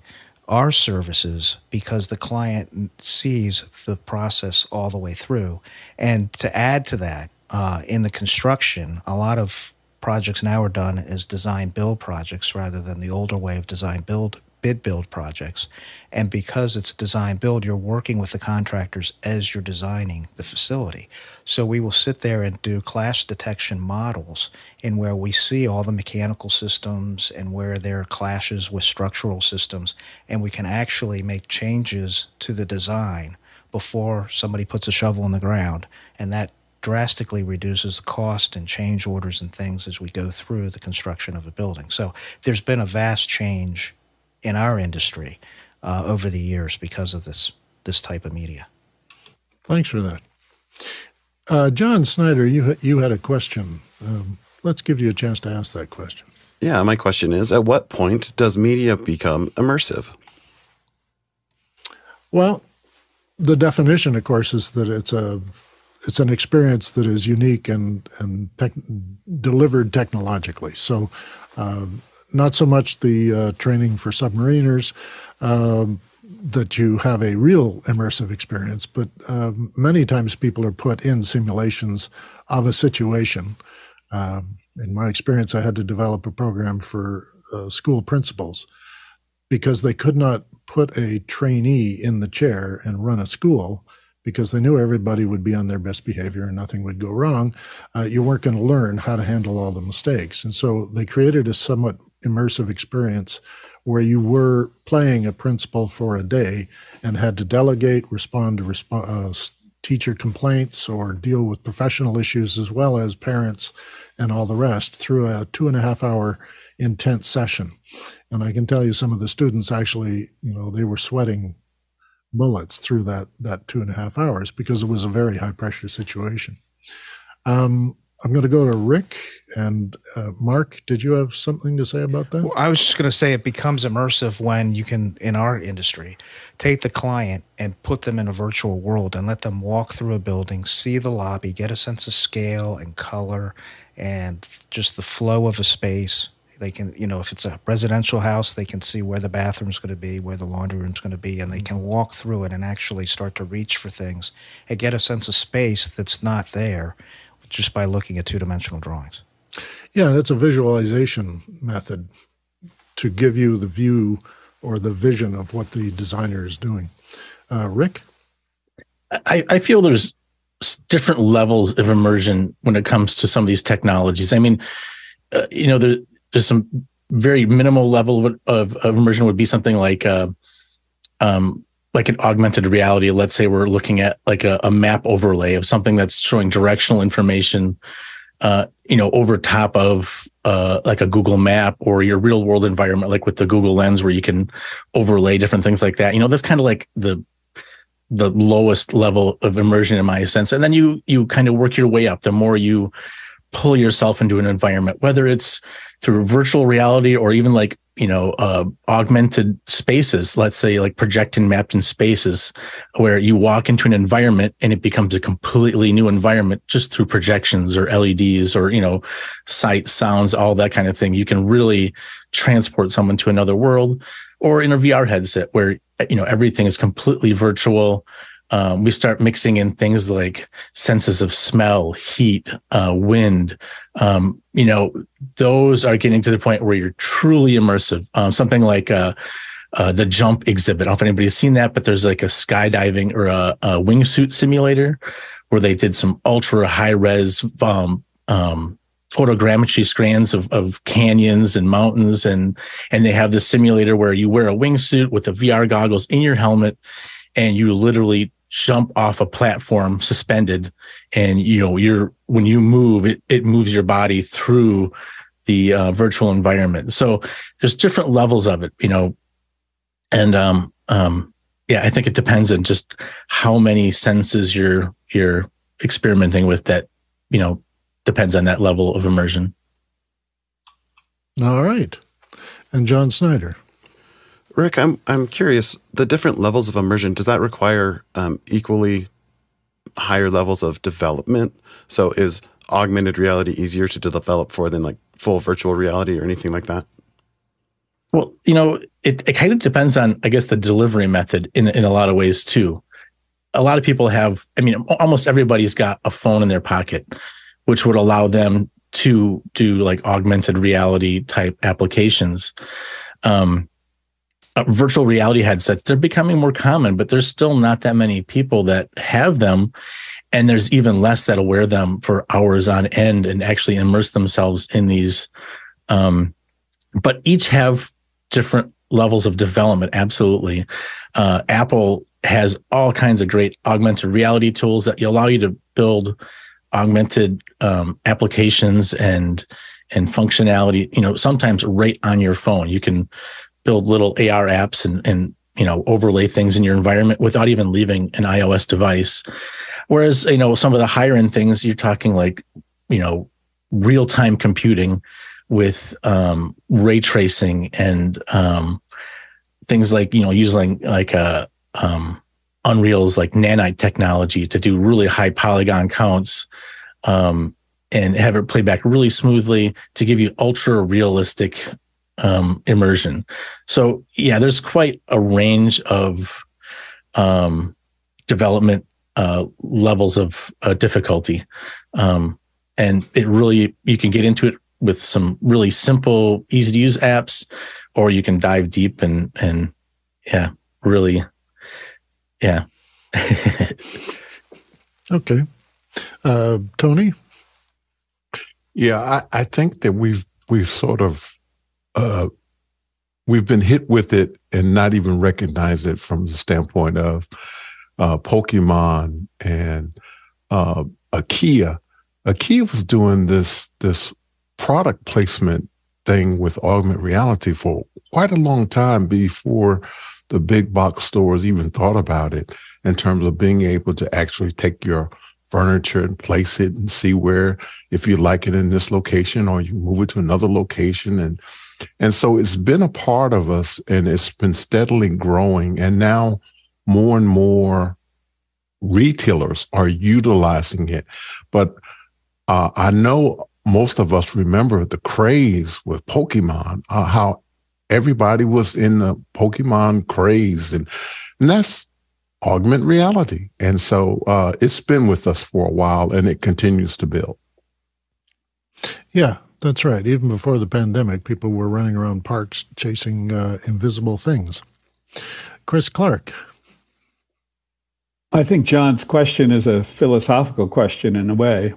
[SPEAKER 5] our services because the client sees the process all the way through. And to add to that, uh, in the construction, a lot of projects now are done as design build projects rather than the older way of design build bid build projects. And because it's a design build, you're working with the contractors as you're designing the facility. So we will sit there and do clash detection models in where we see all the mechanical systems and where there are clashes with structural systems. And we can actually make changes to the design before somebody puts a shovel in the ground. And that drastically reduces the cost and change orders and things as we go through the construction of a building. So there's been a vast change in our industry uh, over the years because of this this type of media.
[SPEAKER 10] Thanks for that, uh, John Snyder. You you had a question. Um, let's give you a chance to ask that question.
[SPEAKER 6] Yeah, my question is: At what point does media become immersive?
[SPEAKER 10] Well, the definition, of course, is that it's a it's an experience that is unique and and tech, delivered technologically. So, uh, not so much the uh, training for submariners um, that you have a real immersive experience, but um, many times people are put in simulations of a situation. Um, in my experience, I had to develop a program for uh, school principals because they could not put a trainee in the chair and run a school because they knew everybody would be on their best behavior and nothing would go wrong, uh, you weren't going to learn how to handle all the mistakes. And so they created a somewhat immersive experience where you were playing a principal for a day and had to delegate, respond to resp- uh, teacher complaints, or deal with professional issues as well as parents and all the rest through a two and a half hour intense session. And I can tell you some of the students actually, you know, they were sweating bullets through that that two and a half hours because it was a very high pressure situation. Um, I'm going to go to Rick and uh, Mark. Did you have something to say about that?
[SPEAKER 5] Well, I was just going to say it becomes immersive when you can, in our industry, take the client and put them in a virtual world and let them walk through a building, see the lobby, get a sense of scale and color, and just the flow of a space they can, you know, if it's a residential house, they can see where the bathroom's going to be, where the laundry room's going to be, and they can walk through it and actually start to reach for things and get a sense of space that's not there just by looking at two dimensional drawings.
[SPEAKER 10] Yeah, that's a visualization method to give you the view or the vision of what the designer is doing. Uh, Rick?
[SPEAKER 4] I, I feel there's different levels of immersion when it comes to some of these technologies. I mean, uh, you know, there, just some very minimal level of, of, of immersion would be something like uh, um, like an augmented reality. Let's say we're looking at like a, a map overlay of something that's showing directional information, uh, you know, over top of uh, like a Google map or your real world environment, like with the Google Lens, where you can overlay different things like that. You know, that's kind of like the the lowest level of immersion in my sense, and then you you kind of work your way up. The more you pull yourself into an environment, whether it's through virtual reality or even like you know uh, augmented spaces let's say like projecting mapped in spaces where you walk into an environment and it becomes a completely new environment just through projections or leds or you know sight sounds all that kind of thing. You can really transport someone to another world or in a vr headset where you know everything is completely virtual um, we start mixing in things like senses of smell, heat, uh, wind. Um, you know, those are getting to the point where you're truly immersive. Um, something like uh, uh, the jump exhibit. I don't know if anybody's seen that, but there's like a skydiving or a, a wingsuit simulator where they did some ultra high res um, um, photogrammetry scans of, of canyons and mountains and and they have this simulator where you wear a wingsuit with the VR goggles in your helmet and you literally jump off a platform suspended and you know you're when you move it it moves your body through the uh, virtual environment so there's different levels of it you know and um um yeah i think it depends on just how many senses you're you're experimenting with that you know depends on that level of immersion.
[SPEAKER 10] All right. And John Snyder.
[SPEAKER 6] Rick, I'm I'm curious. The different levels of immersion does that require um, equally higher levels of development? So is augmented reality easier to develop for than like full virtual reality or anything like that?
[SPEAKER 4] Well, you know, it, it kind of depends on, I guess, the delivery method in in a lot of ways too. A lot of people have, I mean, almost everybody's got a phone in their pocket which would allow them to do like augmented reality type applications. Um, uh, virtual reality headsets, they're becoming more common, but there's still not that many people that have them. And there's even less that'll wear them for hours on end and actually immerse themselves in these. Um, but each have different levels of development. Absolutely. Uh, Apple has all kinds of great augmented reality tools that allow you to build augmented um, applications and and functionality you know sometimes right on your phone you can build little ar apps and and you know overlay things in your environment without even leaving an ios device. Whereas you know some of the higher end things you're talking like you know real time computing with um, ray tracing and um, things like you know using like a um, Unreal's like nanite technology to do really high polygon counts um, and have it play back really smoothly to give you ultra realistic um, immersion. So yeah, there's quite a range of um, development uh, levels of uh, difficulty, um, and it really you can get into it with some really simple, easy to use apps, or you can dive deep and and yeah, really yeah. [LAUGHS]
[SPEAKER 10] okay. Uh, Tony?
[SPEAKER 12] Yeah, I, I, think that we've we've sort of uh, we've been hit with it and not even recognize it from the standpoint of uh, Pokemon and uh, IKEA. IKEA was doing this this product placement thing with augmented reality for quite a long time before the big box stores even thought about it in terms of being able to actually take your furniture and place it and see where if you like it in this location or you move it to another location and and so it's been a part of us and it's been steadily growing and now more and more retailers are utilizing it but uh, i know most of us remember the craze with pokemon uh, how everybody was in the Pokemon craze, and, and that's augment reality. And so uh, it's been with us for a while, and it continues to build.
[SPEAKER 10] Yeah, that's right. Even before the pandemic, people were running around parks chasing uh, invisible things. Chris Clark.
[SPEAKER 14] I think John's question is a philosophical question in a way.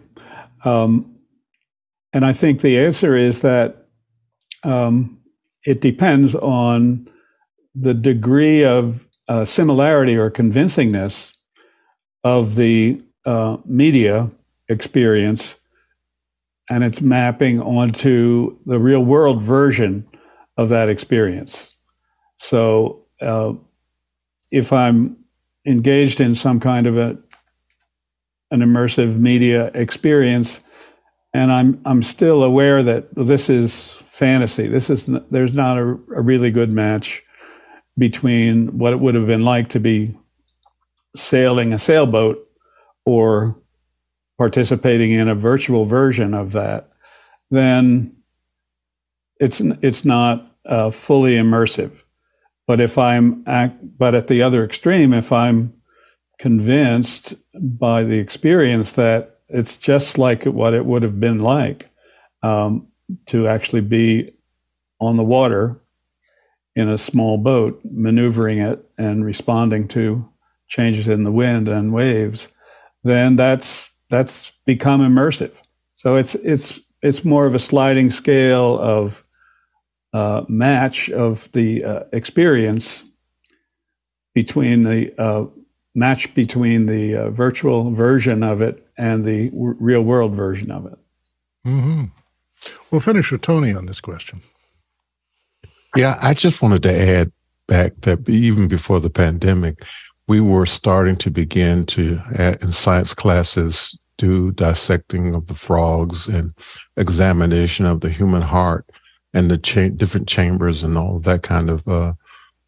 [SPEAKER 14] Um, and I think the answer is that um, it depends on the degree of uh, similarity or convincingness of the uh, media experience and its mapping onto the real world version of that experience. So, uh, if I'm engaged in some kind of a, an immersive media experience, and I'm I'm still aware that this is fantasy. This is there's not a, a really good match between what it would have been like to be sailing a sailboat or participating in a virtual version of that, then it's it's not uh, fully immersive. But if I'm act, but at the other extreme, if I'm convinced by the experience that it's just like what it would have been like um, to actually be on the water in a small boat, maneuvering it and responding to changes in the wind and waves, then that's that's become immersive. So it's it's it's more of a sliding scale of uh, match of the uh, experience between the uh, match between the uh, virtual version of it and the w- real world version of it.
[SPEAKER 10] Mm-hmm. We'll finish with Tony on this question.
[SPEAKER 7] Yeah, I just wanted to add back that even before the pandemic, we were starting to begin to, in science classes, do dissecting of the frogs and examination of the human heart and the cha- different chambers and all that kind of uh,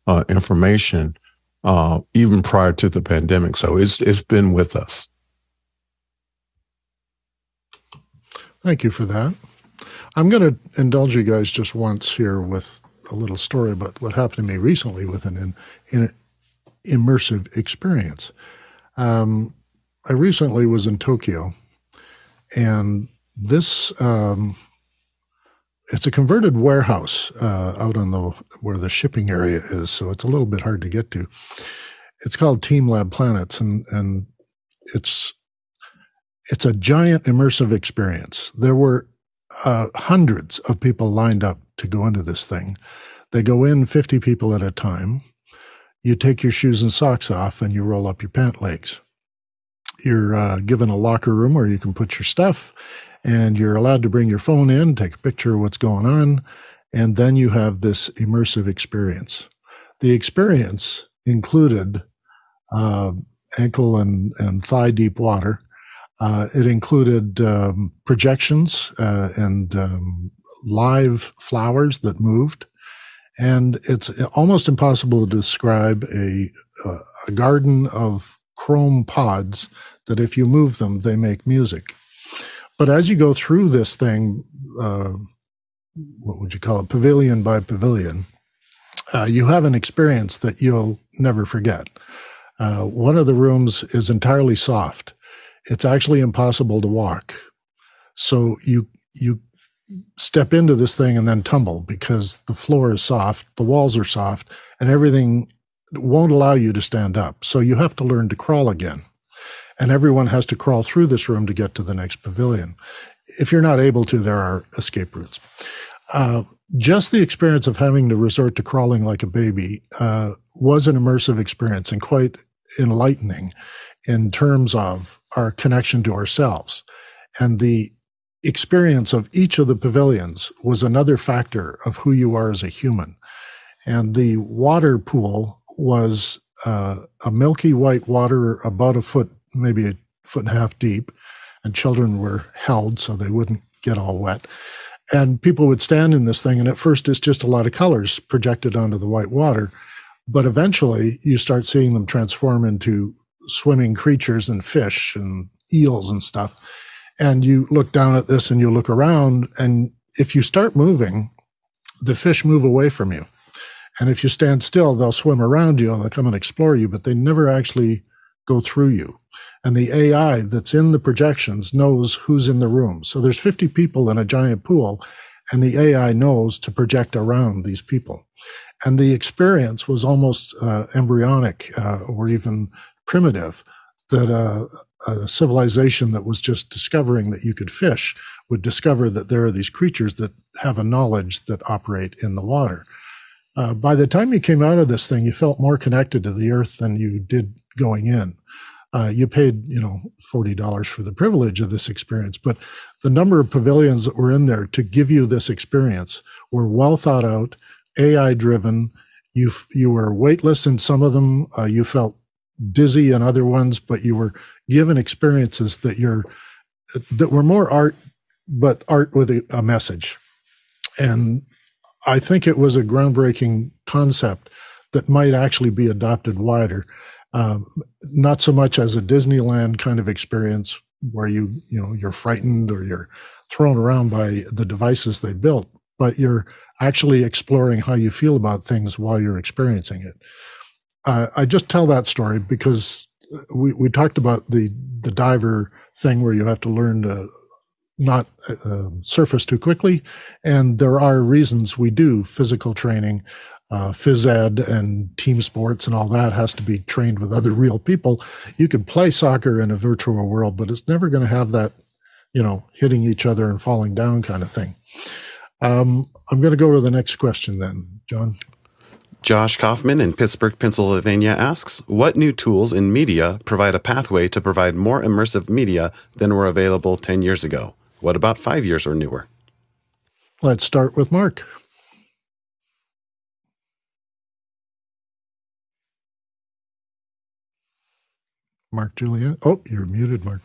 [SPEAKER 7] uh, information, uh, even prior to the pandemic. So it's it's been with us.
[SPEAKER 10] Thank you for that. I'm going to indulge you guys just once here with a little story about what happened to me recently with an in, in immersive experience. Um, I recently was in Tokyo, and this um, it's a converted warehouse uh, out on the where the shipping area is, so it's a little bit hard to get to. It's called teamLab Planets, and and it's it's a giant immersive experience. There were uh, hundreds of people lined up to go into this thing. They go in 50 people at a time. You take your shoes and socks off and you roll up your pant legs. You're uh, given a locker room where you can put your stuff, and you're allowed to bring your phone in, take a picture of what's going on, and then you have this immersive experience. The experience included uh, ankle and, and thigh deep water. Uh, it included um, projections uh, and um, live flowers that moved. And it's almost impossible to describe a, a garden of chrome pods that if you move them, they make music. But as you go through this thing, uh, what would you call it, pavilion by pavilion, uh, you have an experience that you'll never forget. Uh, one of the rooms is entirely soft. It's actually impossible to walk. So you you step into this thing and then tumble because the floor is soft, the walls are soft, and everything won't allow you to stand up. So you have to learn to crawl again. And everyone has to crawl through this room to get to the next pavilion. If you're not able to, there are escape routes. Uh, just the experience of having to resort to crawling like a baby uh, was an immersive experience and quite enlightening in terms of our connection to ourselves. And the experience of each of the pavilions was another factor of who you are as a human. And the water pool was uh, a milky white water about a foot, maybe a foot and a half deep, and children were held so they wouldn't get all wet. And people would stand in this thing, and at first it's just a lot of colors projected onto the white water. But eventually you start seeing them transform into swimming creatures and fish and eels and stuff and you look down at this and you look around and if you start moving the fish move away from you. And if you stand still they'll swim around you and they'll come and explore you but they never actually go through you. And the ai that's in the projections knows who's in the room. So there's 50 people in a giant pool and the ai knows to project around these people. And the experience was almost uh, embryonic uh, or even primitive that a civilization that was just discovering that you could fish would discover that there are these creatures that have a knowledge that operate in the water. Uh, by the time you came out of this thing, you felt more connected to the earth than you did going in. Uh, you paid, you know, forty dollars for the privilege of this experience, but the number of pavilions that were in there to give you this experience were well thought out, AI driven. You you were weightless in some of them. Uh, you felt dizzy in other ones, but you were given experiences that you're that were more art, but art with a, a message. And I think it was a groundbreaking concept that might actually be adopted wider. Um, not so much as a Disneyland kind of experience where you you know you're frightened or you're thrown around by the devices they built, but you're actually exploring how you feel about things while you're experiencing it. I just tell that story because we, we talked about the the diver thing where you have to learn to not uh, surface too quickly, and there are reasons we do physical training. Uh, phys ed and team sports and all that has to be trained with other real people. You can play soccer in a virtual world, but it's never going to have that, you know, hitting each other and falling down kind of thing. Um, I'm going to go to the next question then, John.
[SPEAKER 6] Josh Kaufman in Pittsburgh, Pennsylvania asks, What new tools in media provide a pathway to provide more immersive media than were available 10 years ago? What about five years or newer?
[SPEAKER 10] Let's start with Mark. Mark Julian. Oh, you're muted, Mark.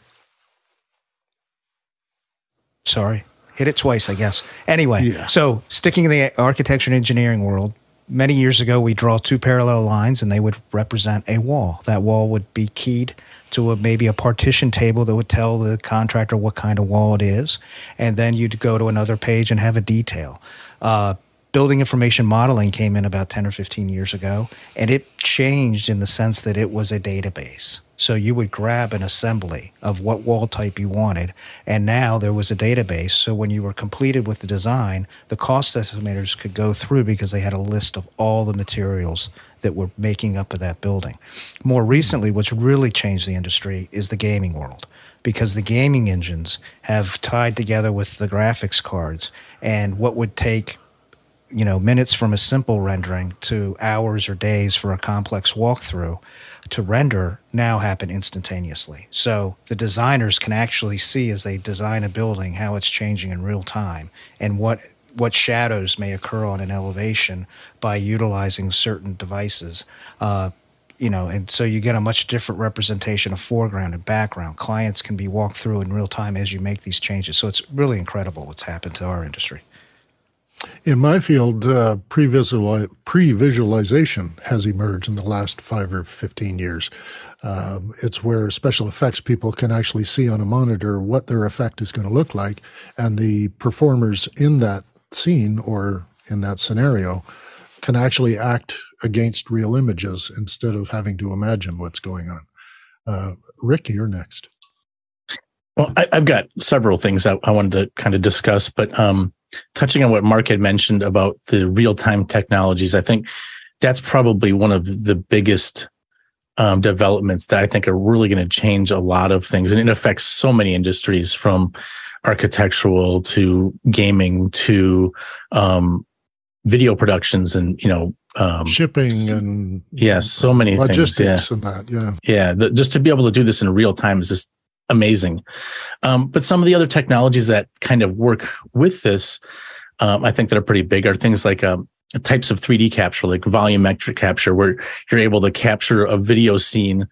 [SPEAKER 5] Sorry. Hit it twice, I guess. Anyway, yeah. so sticking in the architecture and engineering world, many years ago, we draw two parallel lines and they would represent a wall. That wall would be keyed to a, maybe a partition table that would tell the contractor what kind of wall it is. And then you'd go to another page and have a detail. Uh, building information modeling came in about 10 or 15 years ago, and it changed in the sense that it was a database. So you would grab an assembly of what wall type you wanted, and now there was a database. So when you were completed with the design, the cost estimators could go through because they had a list of all the materials that were making up of that building. More recently, what's really changed the industry is the gaming world because the gaming engines have tied together with the graphics cards, and what would take you know minutes from a simple rendering to hours or days for a complex walkthrough to render now happen instantaneously. So the designers can actually see as they design a building how it's changing in real time and what what shadows may occur on an elevation by utilizing certain devices. Uh, you know, and so you get a much different representation of foreground and background. Clients can be walked through in real time as you make these changes. So it's really incredible what's happened to our industry.
[SPEAKER 10] In my field, uh, pre-visualization has emerged in the last five or 15 years. Um, it's where special effects people can actually see on a monitor what their effect is going to look like, and the performers in that scene or in that scenario can actually act against real images instead of having to imagine what's going on. Uh, Rick, you're next.
[SPEAKER 4] Well, I, have got several things I, I, wanted to kind of discuss, but um, touching on what Mark had mentioned about the real time technologies, I think that's probably one of the biggest um, developments that I think are really going to change a lot of things. And it affects so many industries from architectural to gaming to um, video productions and, you know, um,
[SPEAKER 10] shipping and
[SPEAKER 4] yes, yeah, so many
[SPEAKER 10] logistics
[SPEAKER 4] things.
[SPEAKER 10] Yeah. and that. Yeah.
[SPEAKER 4] Yeah. The, just to be able to do this in real time is just amazing. Um, but some of the other technologies that kind of work with this, um, I think that are pretty big are things like um, types of 3D capture, like volumetric capture, where you're able to capture a video scene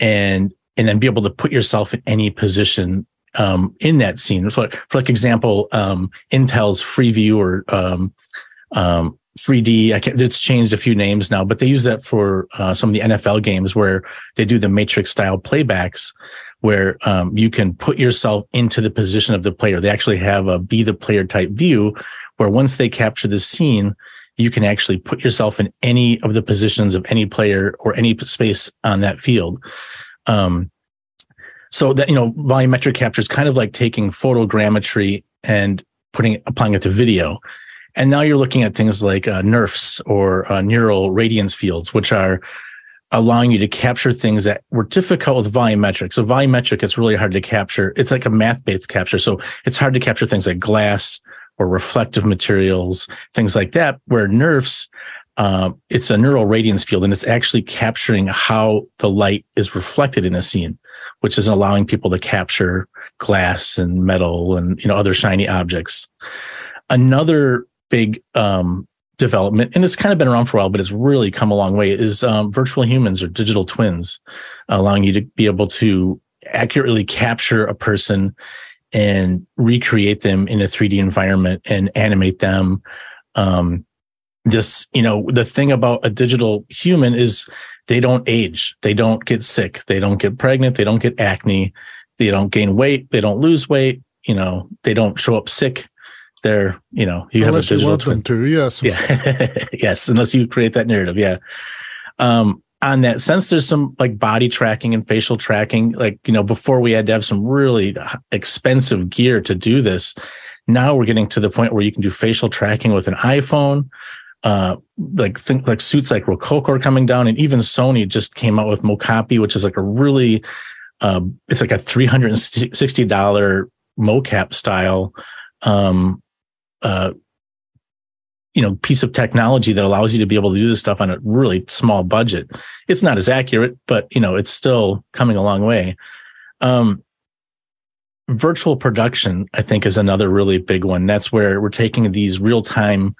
[SPEAKER 4] and and then be able to put yourself in any position um, in that scene. For, for like example, um, Intel's Freeview or um, um, 3D. I can't, it's changed a few names now, but they use that for uh, some of the NFL games where they do the matrix style playbacks where um, you can put yourself into the position of the player. They actually have a be the player type view where once they capture the scene, you can actually put yourself in any of the positions of any player or any space on that field. Um, so that, you know, volumetric capture is kind of like taking photogrammetry and putting, applying it to video. And now you're looking at things like uh, NeRFs or uh, neural radiance fields, which are allowing you to capture things that were difficult with volumetric. So volumetric, it's really hard to capture. It's like a math based capture. So it's hard to capture things like glass or reflective materials, things like that, where NeRFs, um, it's a neural radiance field and it's actually capturing how the light is reflected in a scene, which is allowing people to capture glass and metal and, you know, other shiny objects. Another big, um, development, and it's kind of been around for a while, but it's really come a long way, is um, virtual humans or digital twins, allowing you to be able to accurately capture a person and recreate them in a 3D environment and animate them. Um, this, you know, the thing about a digital human is they don't age, they don't get sick, they don't get pregnant, they don't get acne, they don't gain weight, they don't lose weight, you know, they don't show up sick they're you know you
[SPEAKER 10] unless
[SPEAKER 4] have a
[SPEAKER 10] digital
[SPEAKER 4] twin.
[SPEAKER 10] to yes [LAUGHS]
[SPEAKER 4] yeah yes unless you create that narrative yeah um on that sense, there's some like body tracking and facial tracking. Like, you know, before we had to have some really expensive gear to do this. Now we're getting to the point where you can do facial tracking with an iPhone. Uh, like think like suits like Rokoko are coming down, and even Sony just came out with mocopi, which is like a really, uh, it's like a three hundred and sixty dollar mocap style, um, you know, piece of technology that allows you to be able to do this stuff on a really small budget. It's not as accurate, but you know, it's still coming a long way. Um, virtual production, I think, is another really big one. That's where we're taking these real time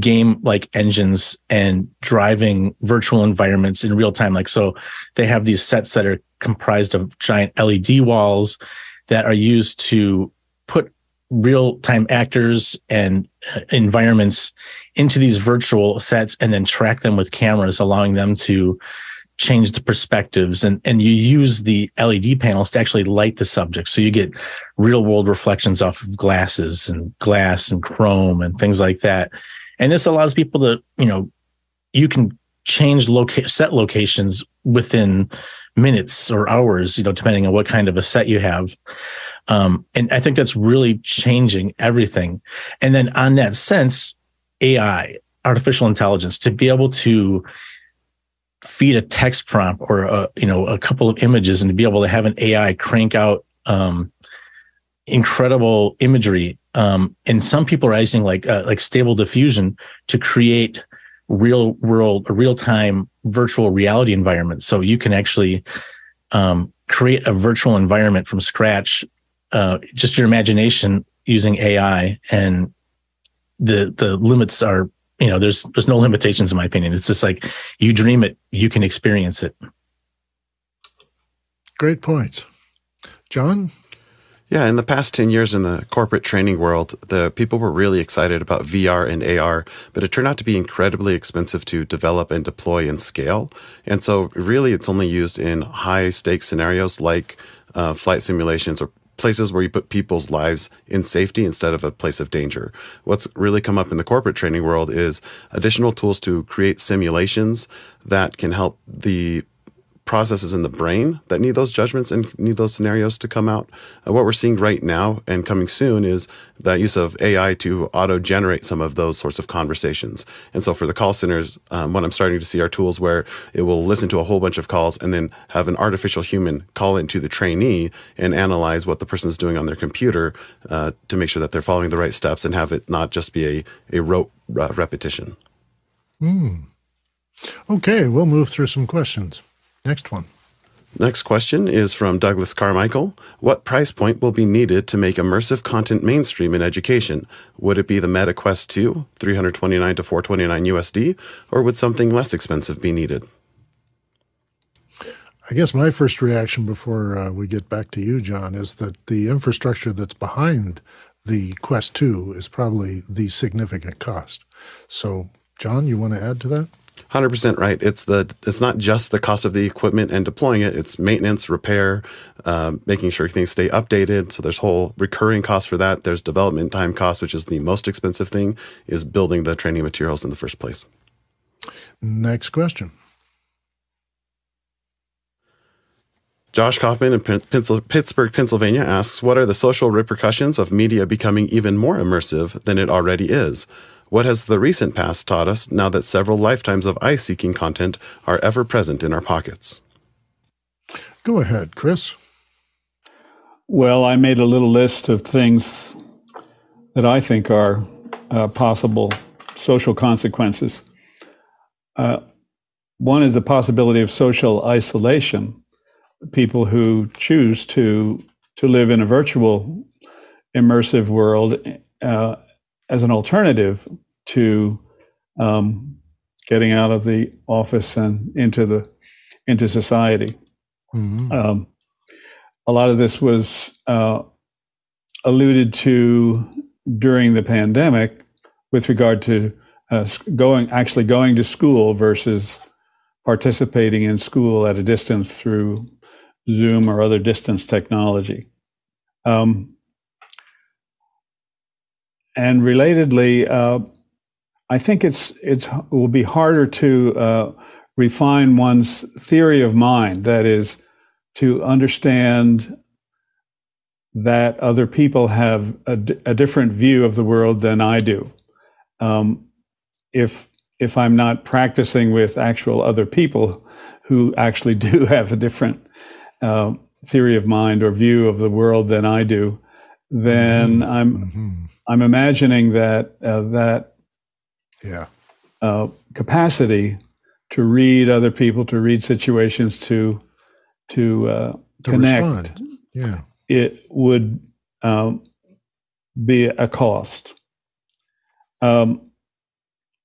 [SPEAKER 4] game like engines and driving virtual environments in real time. Like, so they have these sets that are comprised of giant LED walls that are used to put real time actors and uh, environments into these virtual sets and then track them with cameras, allowing them to change the perspectives and, and you use the LED panels to actually light the subject. So you get real world reflections off of glasses and glass and chrome and things like that. And this allows people to, you know, you can change loca- set locations within minutes or hours, you know, depending on what kind of a set you have. Um, and I think that's really changing everything. And then on that sense, AI, artificial intelligence, to be able to feed a text prompt or a, you know a couple of images and to be able to have an AI crank out um, incredible imagery. Um, and some people are using like uh, like stable diffusion to create real world real time virtual reality environment. So you can actually um, create a virtual environment from scratch, uh, just your imagination using AI, and the the limits are you know, there's there's no limitations in my opinion. It's just like you dream it, you can experience it.
[SPEAKER 10] Great points. John?
[SPEAKER 6] Yeah, in the past 10 years in the corporate training world, the people were really excited about VR and AR, but it turned out to be incredibly expensive to develop and deploy and scale. And so really it's only used in high stakes scenarios like uh, flight simulations or places where you put people's lives in safety instead of a place of danger. What's really come up in the corporate training world is additional tools to create simulations that can help the processes in the brain that need those judgments and need those scenarios to come out. Uh, what we're seeing right now and coming soon is that use of AI to auto generate some of those sorts of conversations. And so for the call centers, um, what I'm starting to see are tools where it will listen to a whole bunch of calls and then have an artificial human call into the trainee and analyze what the person's doing on their computer uh, to make sure that they're following the right steps and have it not just be a, a rote uh, repetition.
[SPEAKER 10] Hmm. Okay, we'll move through some questions. Next one.
[SPEAKER 6] Next question is from Douglas Carmichael. What price point will be needed to make immersive content mainstream in education? Would it be the Meta Quest 2, 329 to 429 USD, or would something less expensive be needed?
[SPEAKER 10] I guess my first reaction before uh, we get back to you, John, is that the infrastructure that's behind the Quest 2 is probably the significant cost. So, John, you want to add to that?
[SPEAKER 6] Hundred percent right. It's the it's not just the cost of the equipment and deploying it. It's maintenance, repair, um, making sure things stay updated. So there's whole recurring costs for that. There's development time costs, which is the most expensive thing, is building the training materials in the first place.
[SPEAKER 10] Next question.
[SPEAKER 6] Josh Kaufman in Pittsburgh, Pennsylvania asks, "What are the social repercussions of media becoming even more immersive than it already is?" What has the recent past taught us now that several lifetimes of ice seeking content are ever present in our pockets?
[SPEAKER 10] Go ahead, Chris.
[SPEAKER 14] Well, I made a little list of things that I think are uh, possible social consequences. Uh, one is the possibility of social isolation. People who choose to to live in a virtual immersive world uh, as an alternative to um, getting out of the office and into the into society. Mm-hmm. Um, a lot of this was uh, alluded to during the pandemic with regard to uh, going actually going to school versus participating in school at a distance through Zoom or other distance technology. Um, and relatedly, uh, I think it's it's it will be harder to uh, refine one's theory of mind. That is, to understand that other people have a, a different view of the world than I do. Um, if if I'm not practicing with actual other people who actually [LAUGHS] do have a different uh, theory of mind or view of the world than I do, then mm-hmm. I'm mm-hmm. I'm imagining that uh, that
[SPEAKER 10] yeah
[SPEAKER 14] uh, capacity to read other people, to read situations, to to, uh, to connect.
[SPEAKER 10] Respond. Yeah,
[SPEAKER 14] it would um, be a cost. Um,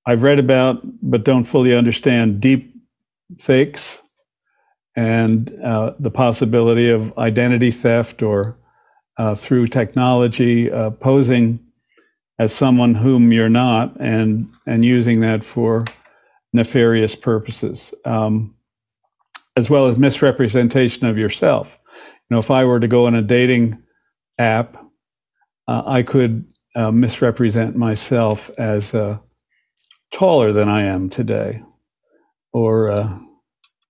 [SPEAKER 14] I've read about, but don't fully understand, deep fakes and uh, the possibility of identity theft or uh, through technology uh, posing as someone whom you're not and and using that for nefarious purposes um, as well as misrepresentation of yourself you know if i were to go on a dating app uh, i could uh, misrepresent myself as uh, taller than i am today or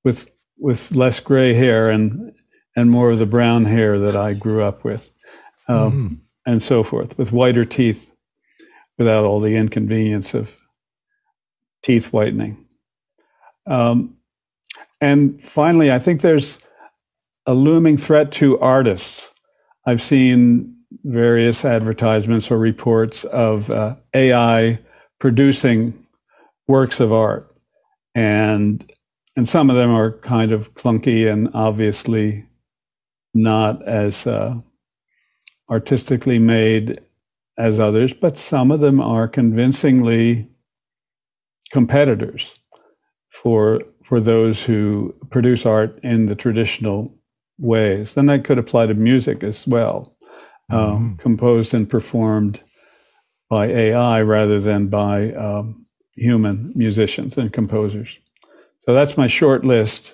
[SPEAKER 14] with with less gray hair and and more of the brown hair that I grew up with, um, mm-hmm. and so forth, with whiter teeth, without all the inconvenience of teeth whitening. Um, and finally, I think there's a looming threat to artists. I've seen various advertisements or reports of uh, AI producing works of art, and and some of them are kind of clunky and obviously not as uh, artistically made as others, but some of them are convincingly competitors for for those who produce art in the traditional ways. Then that could apply to music as well, um, mm-hmm. composed and performed by AI rather than by um, human musicians and composers. So that's my short list.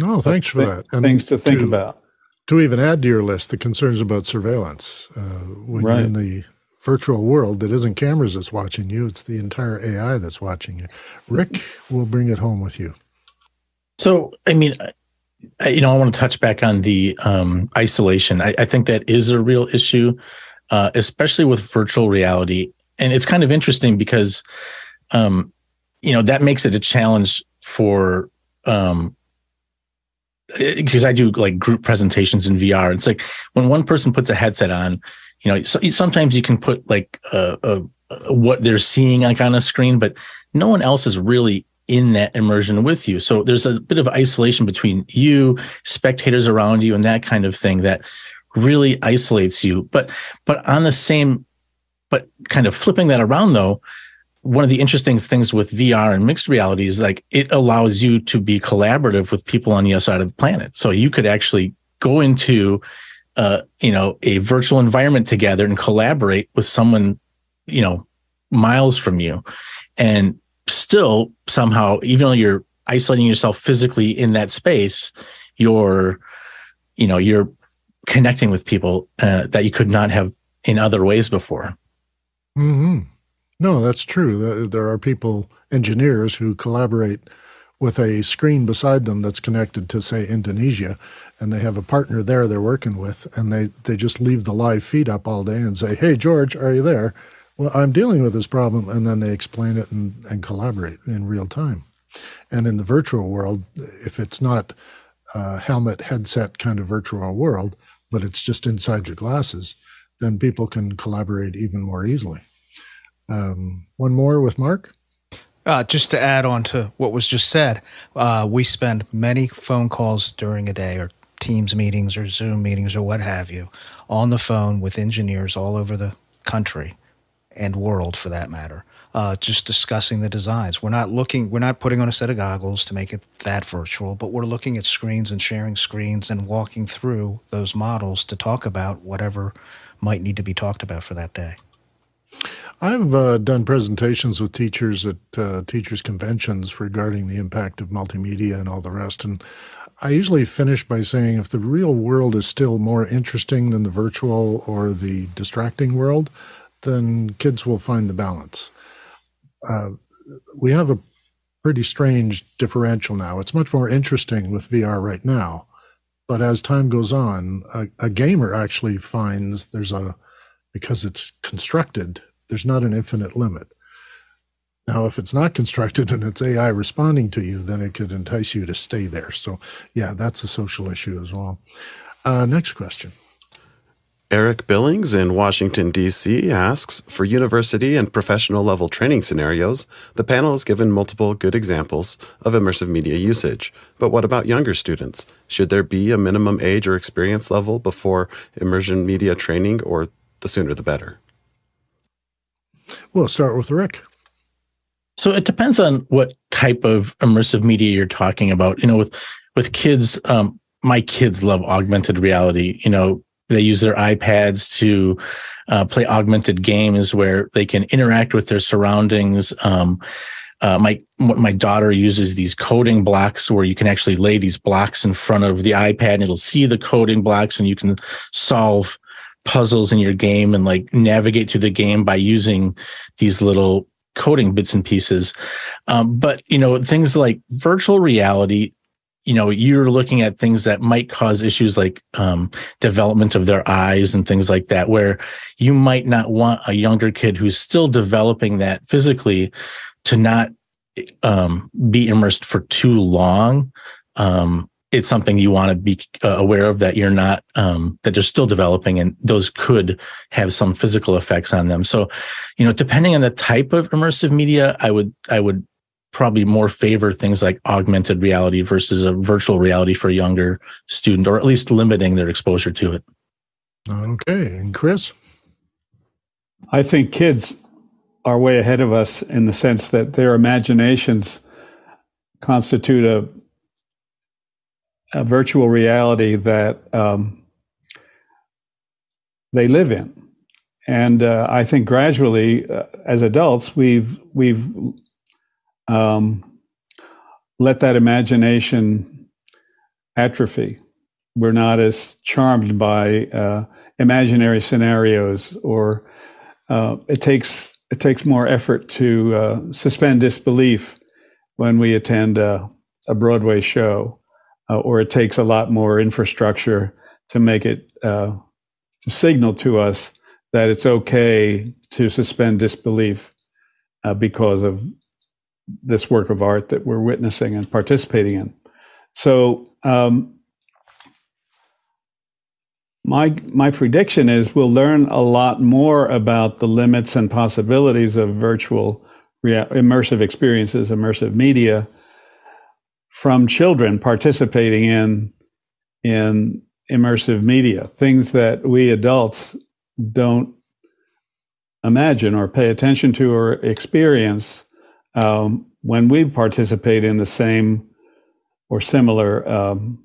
[SPEAKER 10] Oh, thanks for th- that.
[SPEAKER 14] And things to think to, about.
[SPEAKER 10] To even add to your list, the concerns about surveillance. Uh, when right. you're in the virtual world that isn't cameras that's watching you, it's the entire AI that's watching you. Rick will bring it home with you.
[SPEAKER 4] So, I mean, I, you know, I want to touch back on the um, isolation. I, I, think that is a real issue, uh, especially with virtual reality. And it's kind of interesting because, um, you know, that makes it a challenge for um because I do like group presentations in VR. It's like when one person puts a headset on, you know, so, sometimes you can put like what they're seeing like on a screen, but no one else is really in that immersion with you. So there's a bit of isolation between you, spectators around you, and that kind of thing that really isolates you. But but on the same, but kind of flipping that around though, one of the interesting things with VR and mixed reality is like it allows you to be collaborative with people on the other side of the planet. So you could actually go into, uh, you know, a virtual environment together and collaborate with someone, you know, miles from you, and still somehow, even though you're isolating yourself physically in that space, you're, you know, you're connecting with people uh, that you could not have in other ways before.
[SPEAKER 10] Hmm. No, that's true. There are people, engineers, who collaborate with a screen beside them that's connected to, say, Indonesia, and they have a partner there they're working with, and they, they just leave the live feed up all day and say, Hey, George, are you there? Well, I'm dealing with this problem. And then they explain it and, and collaborate in real time. And in the virtual world, if it's not a helmet, headset kind of virtual world, but it's just inside your glasses, then people can collaborate even more easily. Um, one more with Mark.
[SPEAKER 5] Uh, just to add on to what was just said, uh, we spend many phone calls during a day, or Teams meetings, or Zoom meetings, or what have you, on the phone with engineers all over the country and world, for that matter. Uh, just discussing the designs. We're not looking, we're not putting on a set of goggles to make it that virtual, but we're looking at screens and sharing screens and walking through those models to talk about whatever might need to be talked about for that day.
[SPEAKER 10] I've uh, done presentations with teachers at uh, teachers' conventions regarding the impact of multimedia and all the rest. And I usually finish by saying if the real world is still more interesting than the virtual or the distracting world, then kids will find the balance. Uh, we have a pretty strange differential now. It's much more interesting with VR right now. But as time goes on, a, a gamer actually finds there's a, because it's constructed, there's not an infinite limit. Now, if it's not constructed and it's AI responding to you, then it could entice you to stay there. So, yeah, that's a social issue as well. Uh, next question.
[SPEAKER 6] Eric Billings in Washington, D.C. asks For university and professional level training scenarios, the panel has given multiple good examples of immersive media usage. But what about younger students? Should there be a minimum age or experience level before immersion media training, or the sooner the better?
[SPEAKER 10] We'll start with Rick.
[SPEAKER 4] So it depends on what type of immersive media you're talking about. You know, with with kids, um, my kids love augmented reality. You know, they use their iPads to uh, play augmented games where they can interact with their surroundings. Um, uh, my my daughter uses these coding blocks where you can actually lay these blocks in front of the iPad and it'll see the coding blocks and you can solve puzzles in your game and like navigate through the game by using these little coding bits and pieces. Um, but you know things like virtual reality you know you're looking at things that might cause issues like um, development of their eyes and things like that where you might not want a younger kid who's still developing that physically to not um, be immersed for too long um, it's something you want to be uh, aware of that you're not um, that they're still developing and those could have some physical effects on them so you know depending on the type of immersive media i would i would probably more favor things like augmented reality versus a virtual reality for a younger student, or at least limiting their exposure to it.
[SPEAKER 10] Okay. And Chris?
[SPEAKER 14] I think kids are way ahead of us in the sense that their imaginations constitute a, a virtual reality that um, they live in. And uh, I think gradually, uh, as adults, we've we've um, let that imagination atrophy. We're not as charmed by uh, imaginary scenarios, or uh, it takes it takes more effort to uh, suspend disbelief when we attend a, a Broadway show, uh, or it takes a lot more infrastructure to make it uh, to signal to us that it's okay to suspend disbelief uh, because of this work of art that we're witnessing and participating in. So, um, my my prediction is we'll learn a lot more about the limits and possibilities of virtual rea- immersive experiences, immersive media, from children participating in in immersive media, things that we adults don't imagine or pay attention to or experience um, when we participate in the same or similar um,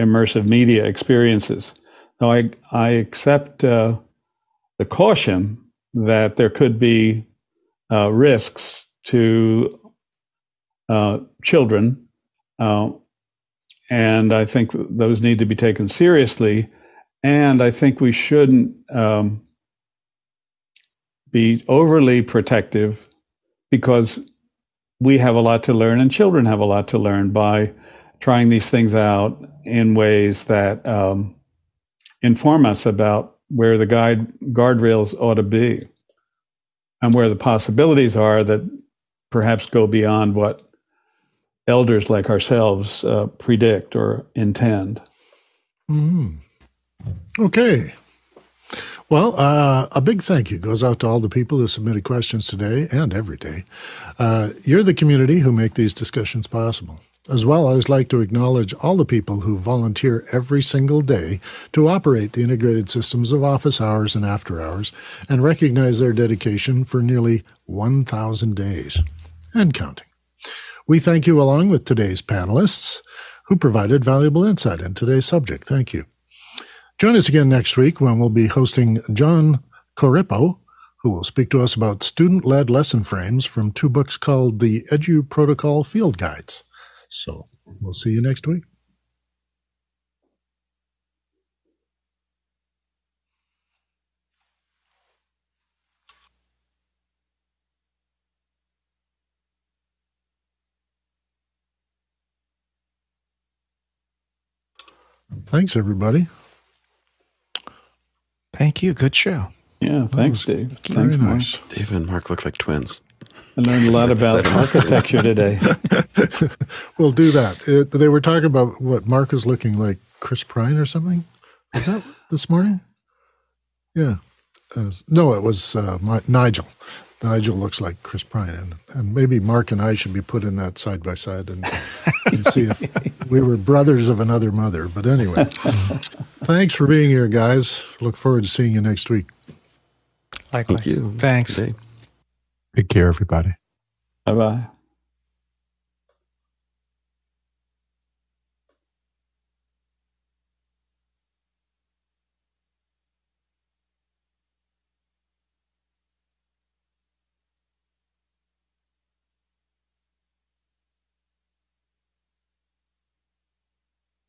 [SPEAKER 14] immersive media experiences. Now, I, I accept uh, the caution that there could be uh, risks to uh, children, uh, and I think those need to be taken seriously. And I think we shouldn't um, be overly protective because we have a lot to learn and children have a lot to learn by trying these things out in ways that um, inform us about where the guide guardrails ought to be and where the possibilities are that perhaps go beyond what elders like ourselves uh, predict or intend.
[SPEAKER 10] Mm-hmm. Okay. Well, uh, a big thank you goes out to all the people who submitted questions today and every day. Uh, you're the community who make these discussions possible. As well, I'd like to acknowledge all the people who volunteer every single day to operate the integrated systems of office hours and after hours and recognize their dedication for nearly 1,000 days and counting. We thank you along with today's panelists who provided valuable insight in today's subject. Thank you. Join us again next week when we'll be hosting John Corippo, who will speak to us about student led lesson frames from two books called the EduProtocol Field Guides. So we'll see you next week. Thanks, everybody.
[SPEAKER 5] Thank you. Good show.
[SPEAKER 14] Yeah, thanks, Dave.
[SPEAKER 10] Very
[SPEAKER 14] Thanks, Mark.
[SPEAKER 10] nice.
[SPEAKER 6] Dave and Mark look like twins.
[SPEAKER 14] I learned a lot about architecture today. [LAUGHS] [LAUGHS]
[SPEAKER 10] We'll do that. It, they were talking about what Mark is looking like Chris Pine or something. Is that [LAUGHS] this morning? Yeah. Uh, no, it was uh, my, Nigel. Nigel looks like Chris Pine, and, and maybe Mark and I should be put in that side by side and, and see if [LAUGHS] we were brothers of another mother. But anyway, thanks for being here, guys. Look forward to seeing you next week.
[SPEAKER 1] Likewise.
[SPEAKER 6] Thank you.
[SPEAKER 5] Thanks.
[SPEAKER 6] Good.
[SPEAKER 12] Take care, everybody.
[SPEAKER 14] Bye bye.